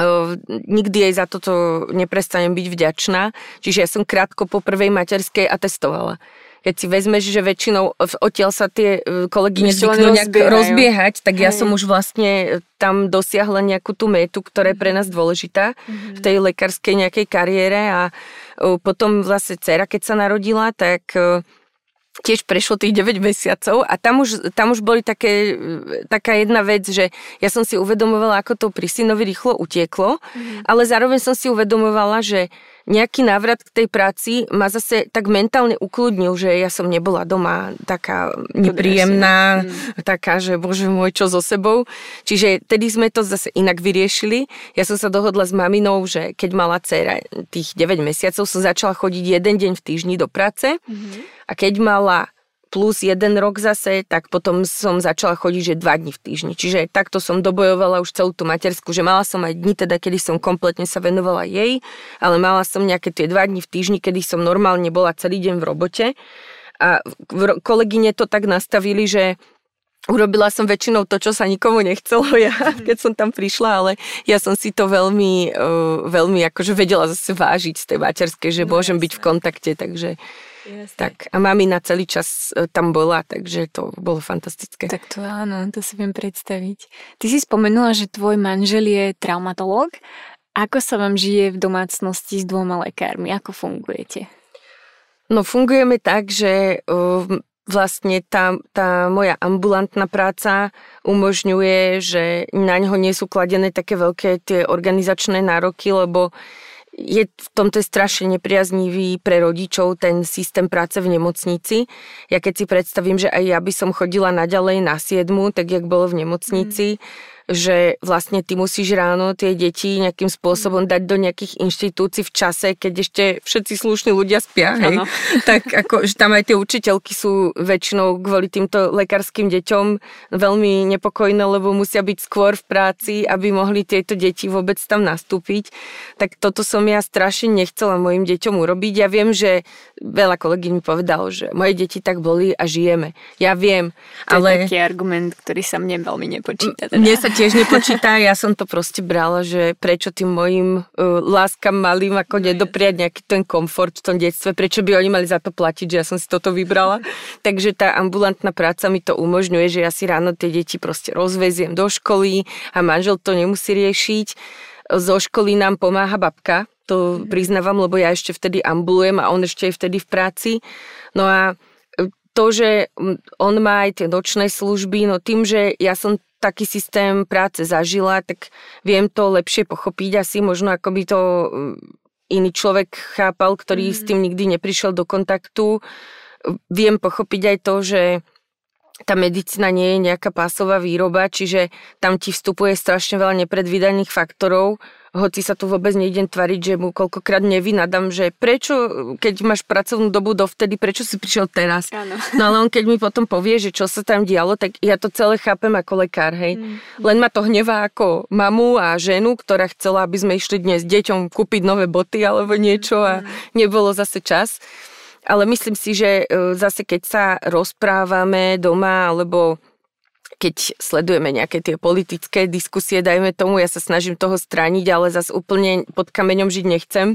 Uh, nikdy jej za toto neprestanem byť vďačná. Čiže ja som krátko po prvej materskej atestovala. Keď si vezmeš, že väčšinou odtiaľ sa tie e, kolegyne zvyknú nejak rozbiehať, tak ja som už vlastne tam dosiahla nejakú tú metu, ktorá je pre nás dôležitá mm-hmm. v tej lekárskej nejakej kariére a uh, potom vlastne dcera, keď sa narodila, tak uh, tiež prešlo tých 9 mesiacov a tam už, tam už boli také, taká jedna vec, že ja som si uvedomovala, ako to pri synovi rýchlo utieklo, mm. ale zároveň som si uvedomovala, že nejaký návrat k tej práci ma zase tak mentálne ukludnil, že ja som nebola doma taká nepríjemná, mm. taká, že bože môj, čo so sebou. Čiže tedy sme to zase inak vyriešili. Ja som sa dohodla s maminou, že keď mala dcera tých 9 mesiacov, som začala chodiť jeden deň v týždni do práce mm-hmm. a keď mala plus jeden rok zase, tak potom som začala chodiť, že dva dní v týždni. Čiže takto som dobojovala už celú tú matersku, že mala som aj dni teda, kedy som kompletne sa venovala jej, ale mala som nejaké tie dva dní v týždni, kedy som normálne bola celý deň v robote. A kolegyne to tak nastavili, že Urobila som väčšinou to, čo sa nikomu nechcelo ja, keď som tam prišla, ale ja som si to veľmi, veľmi akože vedela zase vážiť z tej materskej, že no, môžem jasne. byť v kontakte, takže Jasne. Tak a mami na celý čas e, tam bola, takže to bolo fantastické. Tak to áno, to si viem predstaviť. Ty si spomenula, že tvoj manžel je traumatológ. Ako sa vám žije v domácnosti s dvoma lekármi? Ako fungujete? No fungujeme tak, že uh, vlastne tá, tá moja ambulantná práca umožňuje, že na ňo nie sú kladené také veľké tie organizačné nároky, lebo je v tomto strašne nepriaznivý pre rodičov ten systém práce v nemocnici. Ja keď si predstavím, že aj ja by som chodila naďalej na siedmu, tak jak bolo v nemocnici, mm že vlastne ty musíš ráno tie deti nejakým spôsobom dať do nejakých inštitúcií v čase, keď ešte všetci slušní ľudia spia, hej? tak ako, že tam aj tie učiteľky sú väčšinou kvôli týmto lekárskym deťom veľmi nepokojné, lebo musia byť skôr v práci, aby mohli tieto deti vôbec tam nastúpiť. Tak toto som ja strašne nechcela mojim deťom urobiť. Ja viem, že veľa kolegy mi povedalo, že moje deti tak boli a žijeme. Ja viem, to ale... je taký argument, ktorý sa mne veľmi nepočíta. Teda. Mne sa tiež nepočíta, ja som to proste brala, že prečo tým mojim uh, láskam malým ako no, nedopriať nejaký ten komfort v tom detstve, prečo by oni mali za to platiť, že ja som si toto vybrala. Takže tá ambulantná práca mi to umožňuje, že ja si ráno tie deti proste rozveziem do školy a manžel to nemusí riešiť. Zo školy nám pomáha babka, to mhm. priznávam, lebo ja ešte vtedy ambulujem a on ešte je vtedy v práci. No a to, že on má aj tie nočné služby, no tým, že ja som taký systém práce zažila, tak viem to lepšie pochopiť asi možno ako by to mm, iný človek chápal, ktorý mm. s tým nikdy neprišiel do kontaktu. Viem pochopiť aj to, že tá medicína nie je nejaká pásová výroba, čiže tam ti vstupuje strašne veľa nepredvídaných faktorov, hoci sa tu vôbec nejdem tvariť, že mu koľkokrát nevynadám, že prečo, keď máš pracovnú dobu dovtedy, prečo si prišiel teraz? Áno. No ale on keď mi potom povie, že čo sa tam dialo, tak ja to celé chápem ako lekár, hej. Mm. Len ma to hnevá ako mamu a ženu, ktorá chcela, aby sme išli dnes deťom kúpiť nové boty alebo niečo a mm. nebolo zase čas. Ale myslím si, že e, zase keď sa rozprávame doma alebo keď sledujeme nejaké tie politické diskusie, dajme tomu, ja sa snažím toho strániť, ale zase úplne pod kameňom žiť nechcem,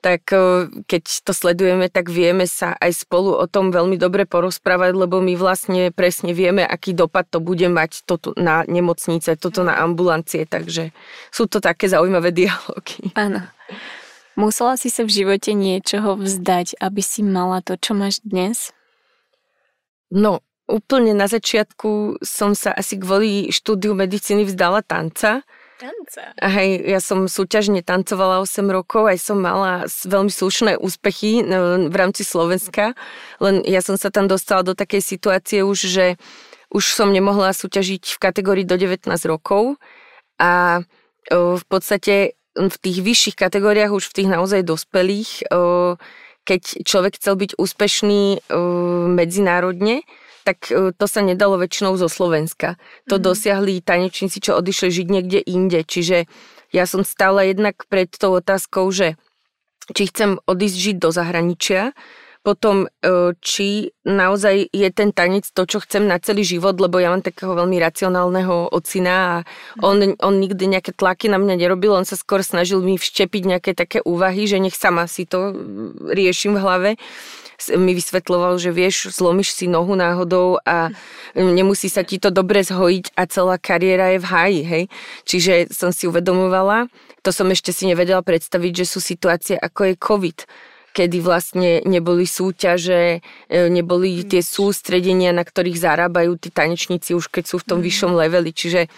tak e, keď to sledujeme, tak vieme sa aj spolu o tom veľmi dobre porozprávať, lebo my vlastne presne vieme, aký dopad to bude mať toto na nemocnice, toto na ambulancie, takže sú to také zaujímavé dialógy. Áno. Musela si sa v živote niečoho vzdať, aby si mala to, čo máš dnes? No, úplne na začiatku som sa asi kvôli štúdiu medicíny vzdala tanca. Tanca? Hej, ja som súťažne tancovala 8 rokov, aj som mala veľmi slušné úspechy no, v rámci Slovenska, len ja som sa tam dostala do takej situácie už, že už som nemohla súťažiť v kategórii do 19 rokov a v podstate v tých vyšších kategóriách, už v tých naozaj dospelých, keď človek chcel byť úspešný medzinárodne, tak e, to sa nedalo väčšinou zo Slovenska. To mm. dosiahli tanečníci, čo odišli žiť niekde inde. Čiže ja som stála jednak pred tou otázkou, že či chcem odísť žiť do zahraničia, potom e, či naozaj je ten tanec to, čo chcem na celý život, lebo ja mám takého veľmi racionálneho ocina a mhm. on, on nikdy nejaké tlaky na mňa nerobil, on sa skôr snažil mi vštepiť nejaké také úvahy, že nech sama si to riešim v hlave mi vysvetloval, že vieš, zlomíš si nohu náhodou a nemusí sa ti to dobre zhojiť a celá kariéra je v háji, hej. Čiže som si uvedomovala, to som ešte si nevedela predstaviť, že sú situácie ako je COVID, kedy vlastne neboli súťaže, e, neboli tie sústredenia, na ktorých zarábajú tí tanečníci už keď sú v tom mm. vyššom leveli. Čiže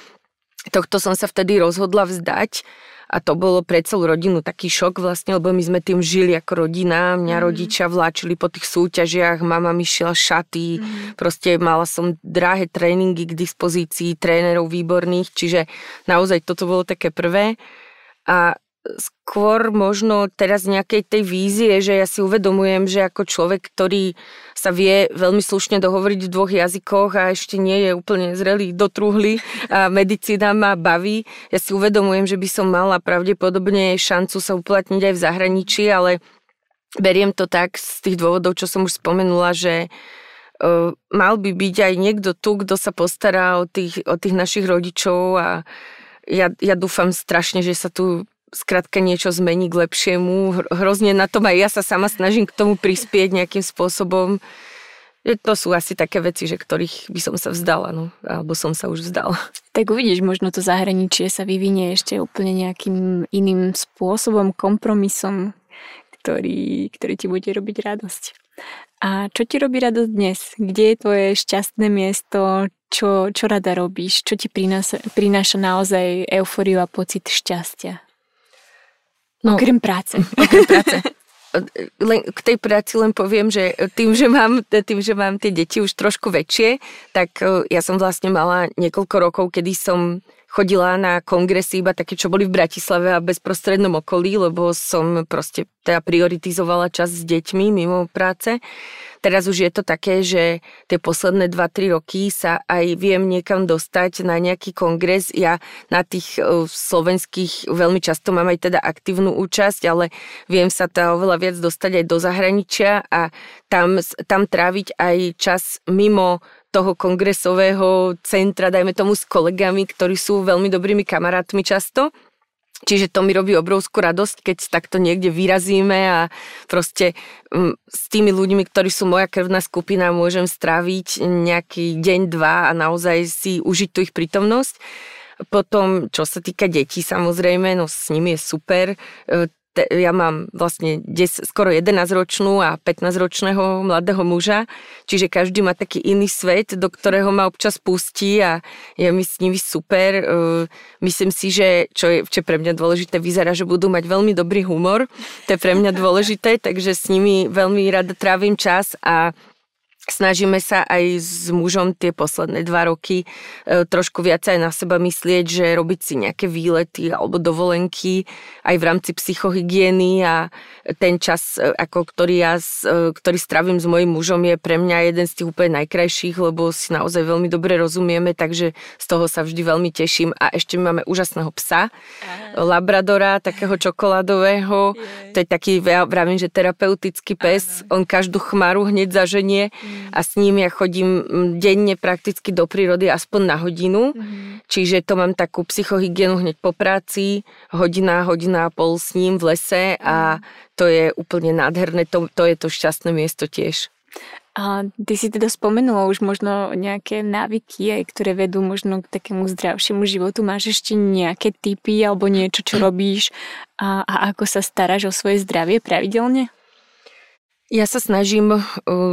tohto som sa vtedy rozhodla vzdať a to bolo pre celú rodinu taký šok vlastne, lebo my sme tým žili ako rodina. Mňa mm. rodičia vláčili po tých súťažiach, mama mi šila šaty, mm. proste mala som drahé tréningy k dispozícii, trénerov výborných, čiže naozaj toto bolo také prvé. A skôr možno teraz nejakej tej vízie, že ja si uvedomujem, že ako človek, ktorý sa vie veľmi slušne dohovoriť v dvoch jazykoch a ešte nie je úplne zrelý do truhly a medicína ma baví, ja si uvedomujem, že by som mala pravdepodobne šancu sa uplatniť aj v zahraničí, ale beriem to tak z tých dôvodov, čo som už spomenula, že uh, mal by byť aj niekto tu, kto sa postará o tých, o tých našich rodičov a ja, ja dúfam strašne, že sa tu skrátka niečo zmení k lepšiemu. Hrozne na tom aj ja sa sama snažím k tomu prispieť nejakým spôsobom. To sú asi také veci, že ktorých by som sa vzdala, no, alebo som sa už vzdala. Tak uvidíš, možno to zahraničie sa vyvinie ešte úplne nejakým iným spôsobom, kompromisom, ktorý, ktorý ti bude robiť radosť. A čo ti robí radosť dnes? Kde je tvoje šťastné miesto? Čo, čo rada robíš? Čo ti prináša, prináša naozaj eufóriu a pocit šťastia? No, okrem práce. Okrem práce. Len, k tej práci len poviem, že tým že, mám, tým, že mám tie deti už trošku väčšie, tak e, ja som vlastne mala niekoľko rokov, kedy som chodila na kongresy iba také, čo boli v Bratislave a bezprostrednom okolí, lebo som proste teda prioritizovala čas s deťmi mimo práce. Teraz už je to také, že tie posledné 2-3 roky sa aj viem niekam dostať na nejaký kongres. Ja na tých slovenských veľmi často mám aj teda aktívnu účasť, ale viem sa tá oveľa viac dostať aj do zahraničia a tam, tam tráviť aj čas mimo toho kongresového centra, dajme tomu s kolegami, ktorí sú veľmi dobrými kamarátmi často. Čiže to mi robí obrovskú radosť, keď takto niekde vyrazíme a proste mm, s tými ľuďmi, ktorí sú moja krvná skupina, môžem stráviť nejaký deň, dva a naozaj si užiť tú ich prítomnosť. Potom, čo sa týka detí, samozrejme, no s nimi je super. Ja mám vlastne 10, skoro 11-ročnú a 15-ročného mladého muža, čiže každý má taký iný svet, do ktorého ma občas pustí a je mi s nimi super. Myslím si, že čo je, čo je pre mňa dôležité, vyzerá, že budú mať veľmi dobrý humor. To je pre mňa dôležité, takže s nimi veľmi rada trávim čas a Snažíme sa aj s mužom tie posledné dva roky e, trošku viac aj na seba myslieť, že robiť si nejaké výlety alebo dovolenky aj v rámci psychohygieny a ten čas, e, ako ktorý ja, e, ktorý stravím s mojim mužom je pre mňa jeden z tých úplne najkrajších, lebo si naozaj veľmi dobre rozumieme, takže z toho sa vždy veľmi teším a ešte máme úžasného psa, Aha. labradora, takého čokoládového, je. to je taký, ja vravím, že terapeutický pes, Aha. on každú chmaru hneď zaženie mm a s ním ja chodím denne prakticky do prírody aspoň na hodinu, mm. čiže to mám takú psychohygienu hneď po práci, hodina, hodina a pol s ním v lese a mhm. to je úplne nádherné, to, to je to šťastné miesto tiež. A ty si teda spomenula už možno nejaké návyky, aj ktoré vedú možno k takému zdravšiemu životu. Máš ešte nejaké typy alebo niečo, čo robíš a, a ako sa staráš o svoje zdravie pravidelne? Ja sa snažím uh,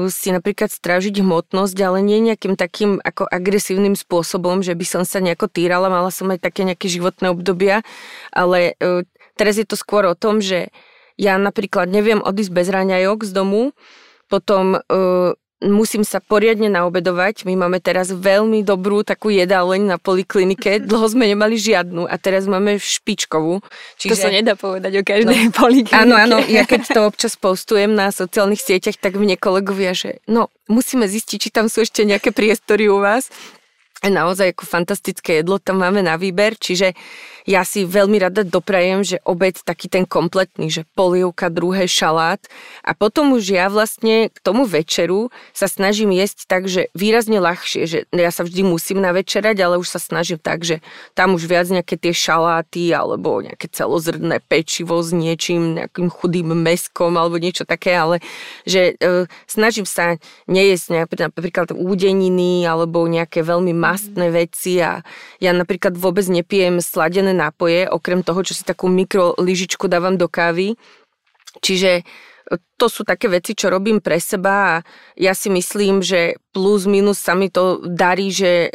si napríklad strážiť hmotnosť, ale nie nejakým takým ako agresívnym spôsobom, že by som sa nejako týrala, mala som aj také nejaké životné obdobia, ale uh, teraz je to skôr o tom, že ja napríklad neviem odísť bez raňajok z domu, potom uh, musím sa poriadne naobedovať. My máme teraz veľmi dobrú takú jedáleň na poliklinike. Dlho sme nemali žiadnu a teraz máme špičkovú. Čiže... To sa nedá povedať o každej no. poliklinike. Áno, áno. Ja keď to občas postujem na sociálnych sieťach, tak mne kolegovia, že no, musíme zistiť, či tam sú ešte nejaké priestory u vás. A naozaj ako fantastické jedlo tam máme na výber, čiže ja si veľmi rada doprajem, že obed taký ten kompletný, že polievka, druhé šalát. A potom už ja vlastne k tomu večeru sa snažím jesť tak, že výrazne ľahšie, že ja sa vždy musím navečerať, ale už sa snažím tak, že tam už viac nejaké tie šaláty alebo nejaké celozrné pečivo s niečím, nejakým chudým meskom alebo niečo také, ale že e, snažím sa nejesť napríklad údeniny alebo nejaké veľmi mastné veci a ja napríklad vôbec nepijem sladené nápoje, okrem toho, čo si takú mikroližičku dávam do kávy. Čiže to sú také veci, čo robím pre seba a ja si myslím, že plus minus sa mi to darí, že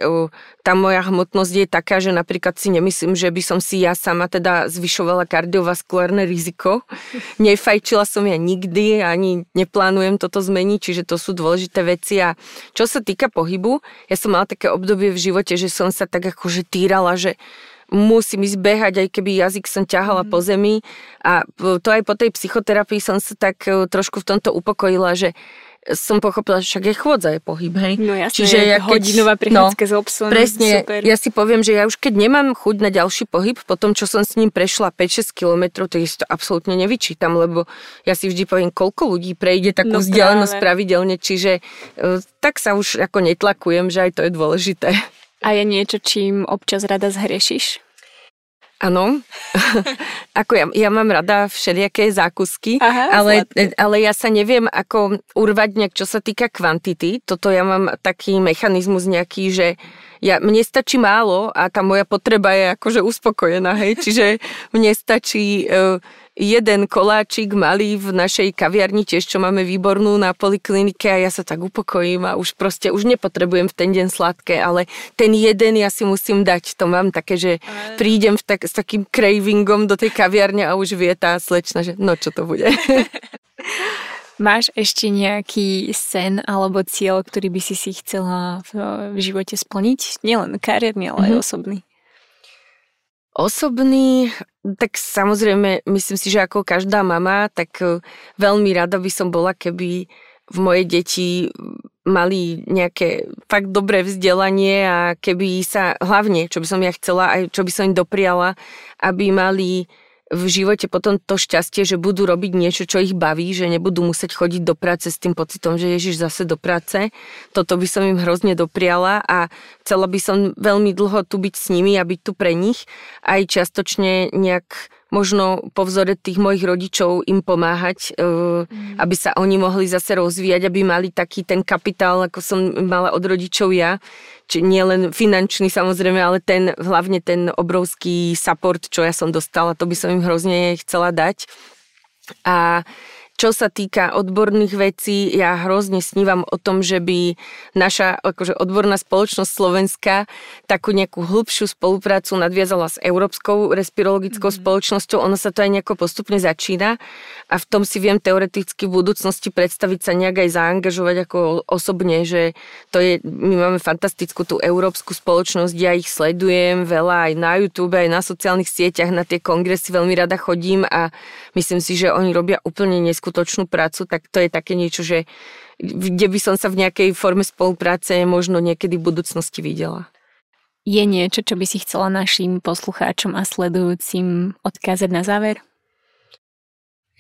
tá moja hmotnosť je taká, že napríklad si nemyslím, že by som si ja sama teda zvyšovala kardiovaskulárne riziko. Nefajčila som ja nikdy, ani neplánujem toto zmeniť, čiže to sú dôležité veci a čo sa týka pohybu, ja som mala také obdobie v živote, že som sa tak akože týrala, že musím ísť behať, aj keby jazyk som ťahala mm. po zemi. A to aj po tej psychoterapii som sa tak e, trošku v tomto upokojila, že som pochopila, že však je chôdza, je pohyb, hej. No jasne, Čiže ja keď, hodinová prichádzka no, s obsom. Presne, super. ja si poviem, že ja už keď nemám chuť na ďalší pohyb, po tom, čo som s ním prešla 5-6 kilometrov, to si to absolútne nevyčítam, lebo ja si vždy poviem, koľko ľudí prejde takú no, vzdialenosť pravidelne, čiže e, tak sa už ako netlakujem, že aj to je dôležité. A je niečo, čím občas rada zhriešiš? Áno, ako ja, ja mám rada všelijaké zákusky, Aha, ale, ale ja sa neviem ako urvať nejak, čo sa týka kvantity. Toto ja mám taký mechanizmus nejaký, že ja, mne stačí málo a tá moja potreba je akože uspokojená, hej, čiže mne stačí uh, jeden koláčik malý v našej kaviarni, tiež čo máme výbornú na poliklinike a ja sa tak upokojím a už proste, už nepotrebujem v ten deň sladké, ale ten jeden ja si musím dať. To mám také, že prídem v tak, s takým cravingom do tej kaviarne a už vie tá slečna, že no čo to bude. Máš ešte nejaký sen alebo cieľ, ktorý by si si chcela v, v živote splniť? Nielen kariérny, ale mm-hmm. aj mhm. osobný. Osobný, tak samozrejme, myslím si, že ako každá mama, tak e, veľmi rada by som bola, keby v moje deti mali nejaké fakt dobré vzdelanie a keby sa, hlavne, čo by som ja chcela, aj čo by som im dopriala, aby mali v živote potom to šťastie, že budú robiť niečo, čo ich baví, že nebudú musieť chodiť do práce s tým pocitom, že Ježiš zase do práce. Toto by som im hrozne dopriala a chcela by som veľmi dlho tu byť s nimi a byť tu pre nich. Aj čiastočne nejak možno po vzore tých mojich rodičov im pomáhať, mm. aby sa oni mohli zase rozvíjať, aby mali taký ten kapitál, ako som mala od rodičov ja. Či nie len finančný samozrejme, ale ten, hlavne ten obrovský support, čo ja som dostala, to by som im hrozne chcela dať. A čo sa týka odborných vecí, ja hrozne snívam o tom, že by naša akože odborná spoločnosť Slovenska takú nejakú hĺbšiu spoluprácu nadviazala s Európskou respirologickou mm. spoločnosťou. Ono sa to aj nejako postupne začína a v tom si viem teoreticky v budúcnosti predstaviť sa nejak aj zaangažovať ako osobne, že to je, my máme fantastickú tú európsku spoločnosť, ja ich sledujem veľa aj na YouTube, aj na sociálnych sieťach, na tie kongresy veľmi rada chodím a myslím si, že oni robia úplne neskutečné skutočnú prácu, tak to je také niečo, že kde by som sa v nejakej forme spolupráce možno niekedy v budúcnosti videla. Je niečo, čo by si chcela našim poslucháčom a sledujúcim odkázať na záver?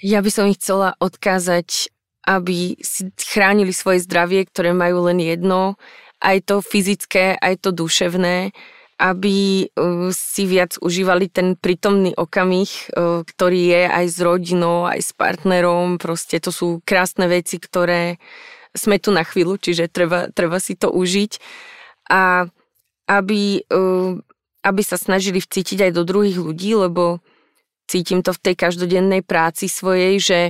Ja by som ich chcela odkázať, aby si chránili svoje zdravie, ktoré majú len jedno, aj to fyzické, aj to duševné aby uh, si viac užívali ten prítomný okamih, uh, ktorý je aj s rodinou, aj s partnerom. Proste to sú krásne veci, ktoré sme tu na chvíľu, čiže treba, treba si to užiť. A aby, uh, aby sa snažili vcítiť aj do druhých ľudí, lebo cítim to v tej každodennej práci svojej, že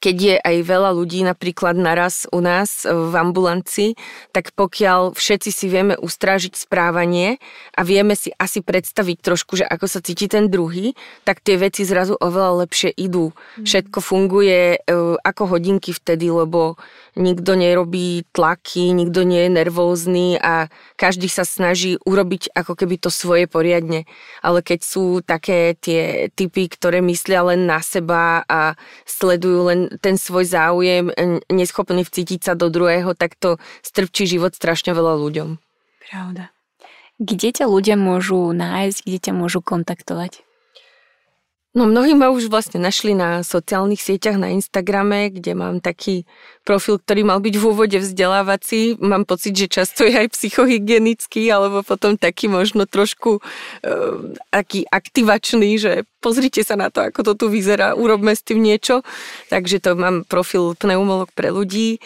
keď je aj veľa ľudí napríklad naraz u nás v ambulanci, tak pokiaľ všetci si vieme ustrážiť správanie a vieme si asi predstaviť trošku, že ako sa cíti ten druhý, tak tie veci zrazu oveľa lepšie idú. Mm. Všetko funguje e, ako hodinky vtedy, lebo nikto nerobí tlaky, nikto nie je nervózny a každý sa snaží urobiť ako keby to svoje poriadne. Ale keď sú také tie typy, ktoré myslia len na seba a sledujú len ten svoj záujem, neschopný vcítiť sa do druhého, tak to strpčí život strašne veľa ľuďom. Pravda. Kde ťa ľudia môžu nájsť, kde ťa môžu kontaktovať? No mnohí ma už vlastne našli na sociálnych sieťach, na Instagrame, kde mám taký profil, ktorý mal byť v úvode vzdelávací. Mám pocit, že často je aj psychohygienický, alebo potom taký možno trošku e, aký aktivačný, že pozrite sa na to, ako to tu vyzerá, urobme s tým niečo. Takže to mám profil pneumolog pre ľudí.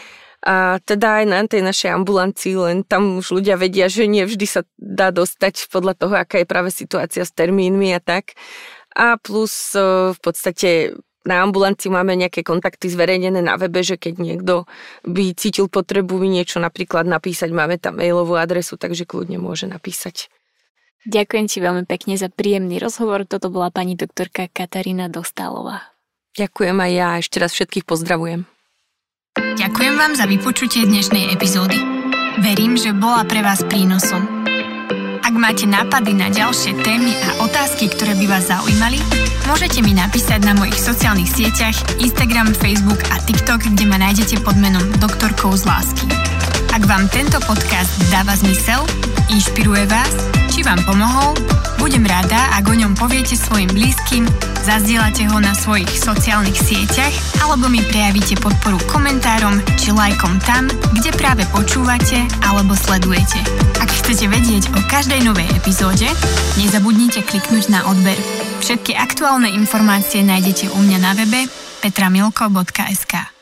A teda aj na tej našej ambulancii, len tam už ľudia vedia, že nie vždy sa dá dostať podľa toho, aká je práve situácia s termínmi a tak a plus e, v podstate na ambulancii máme nejaké kontakty zverejnené na webe, že keď niekto by cítil potrebu mi niečo napríklad napísať, máme tam mailovú adresu, takže kľudne môže napísať. Ďakujem ti veľmi pekne za príjemný rozhovor. Toto bola pani doktorka Katarína Dostálová. Ďakujem aj ja, ešte raz všetkých pozdravujem. Ďakujem vám za vypočutie dnešnej epizódy. Verím, že bola pre vás prínosom. Ak máte nápady na ďalšie témy a otázky, ktoré by vás zaujímali, môžete mi napísať na mojich sociálnych sieťach Instagram, Facebook a TikTok, kde ma nájdete pod menom Doktorkou z lásky. Ak vám tento podcast dáva zmysel, inšpiruje vás, či vám pomohol, budem rada, ak o ňom poviete svojim blízkym, Zazdieľate ho na svojich sociálnych sieťach alebo mi prejavíte podporu komentárom či lajkom tam, kde práve počúvate alebo sledujete. Ak chcete vedieť o každej novej epizóde, nezabudnite kliknúť na odber. Všetky aktuálne informácie nájdete u mňa na webe petramilko.sk.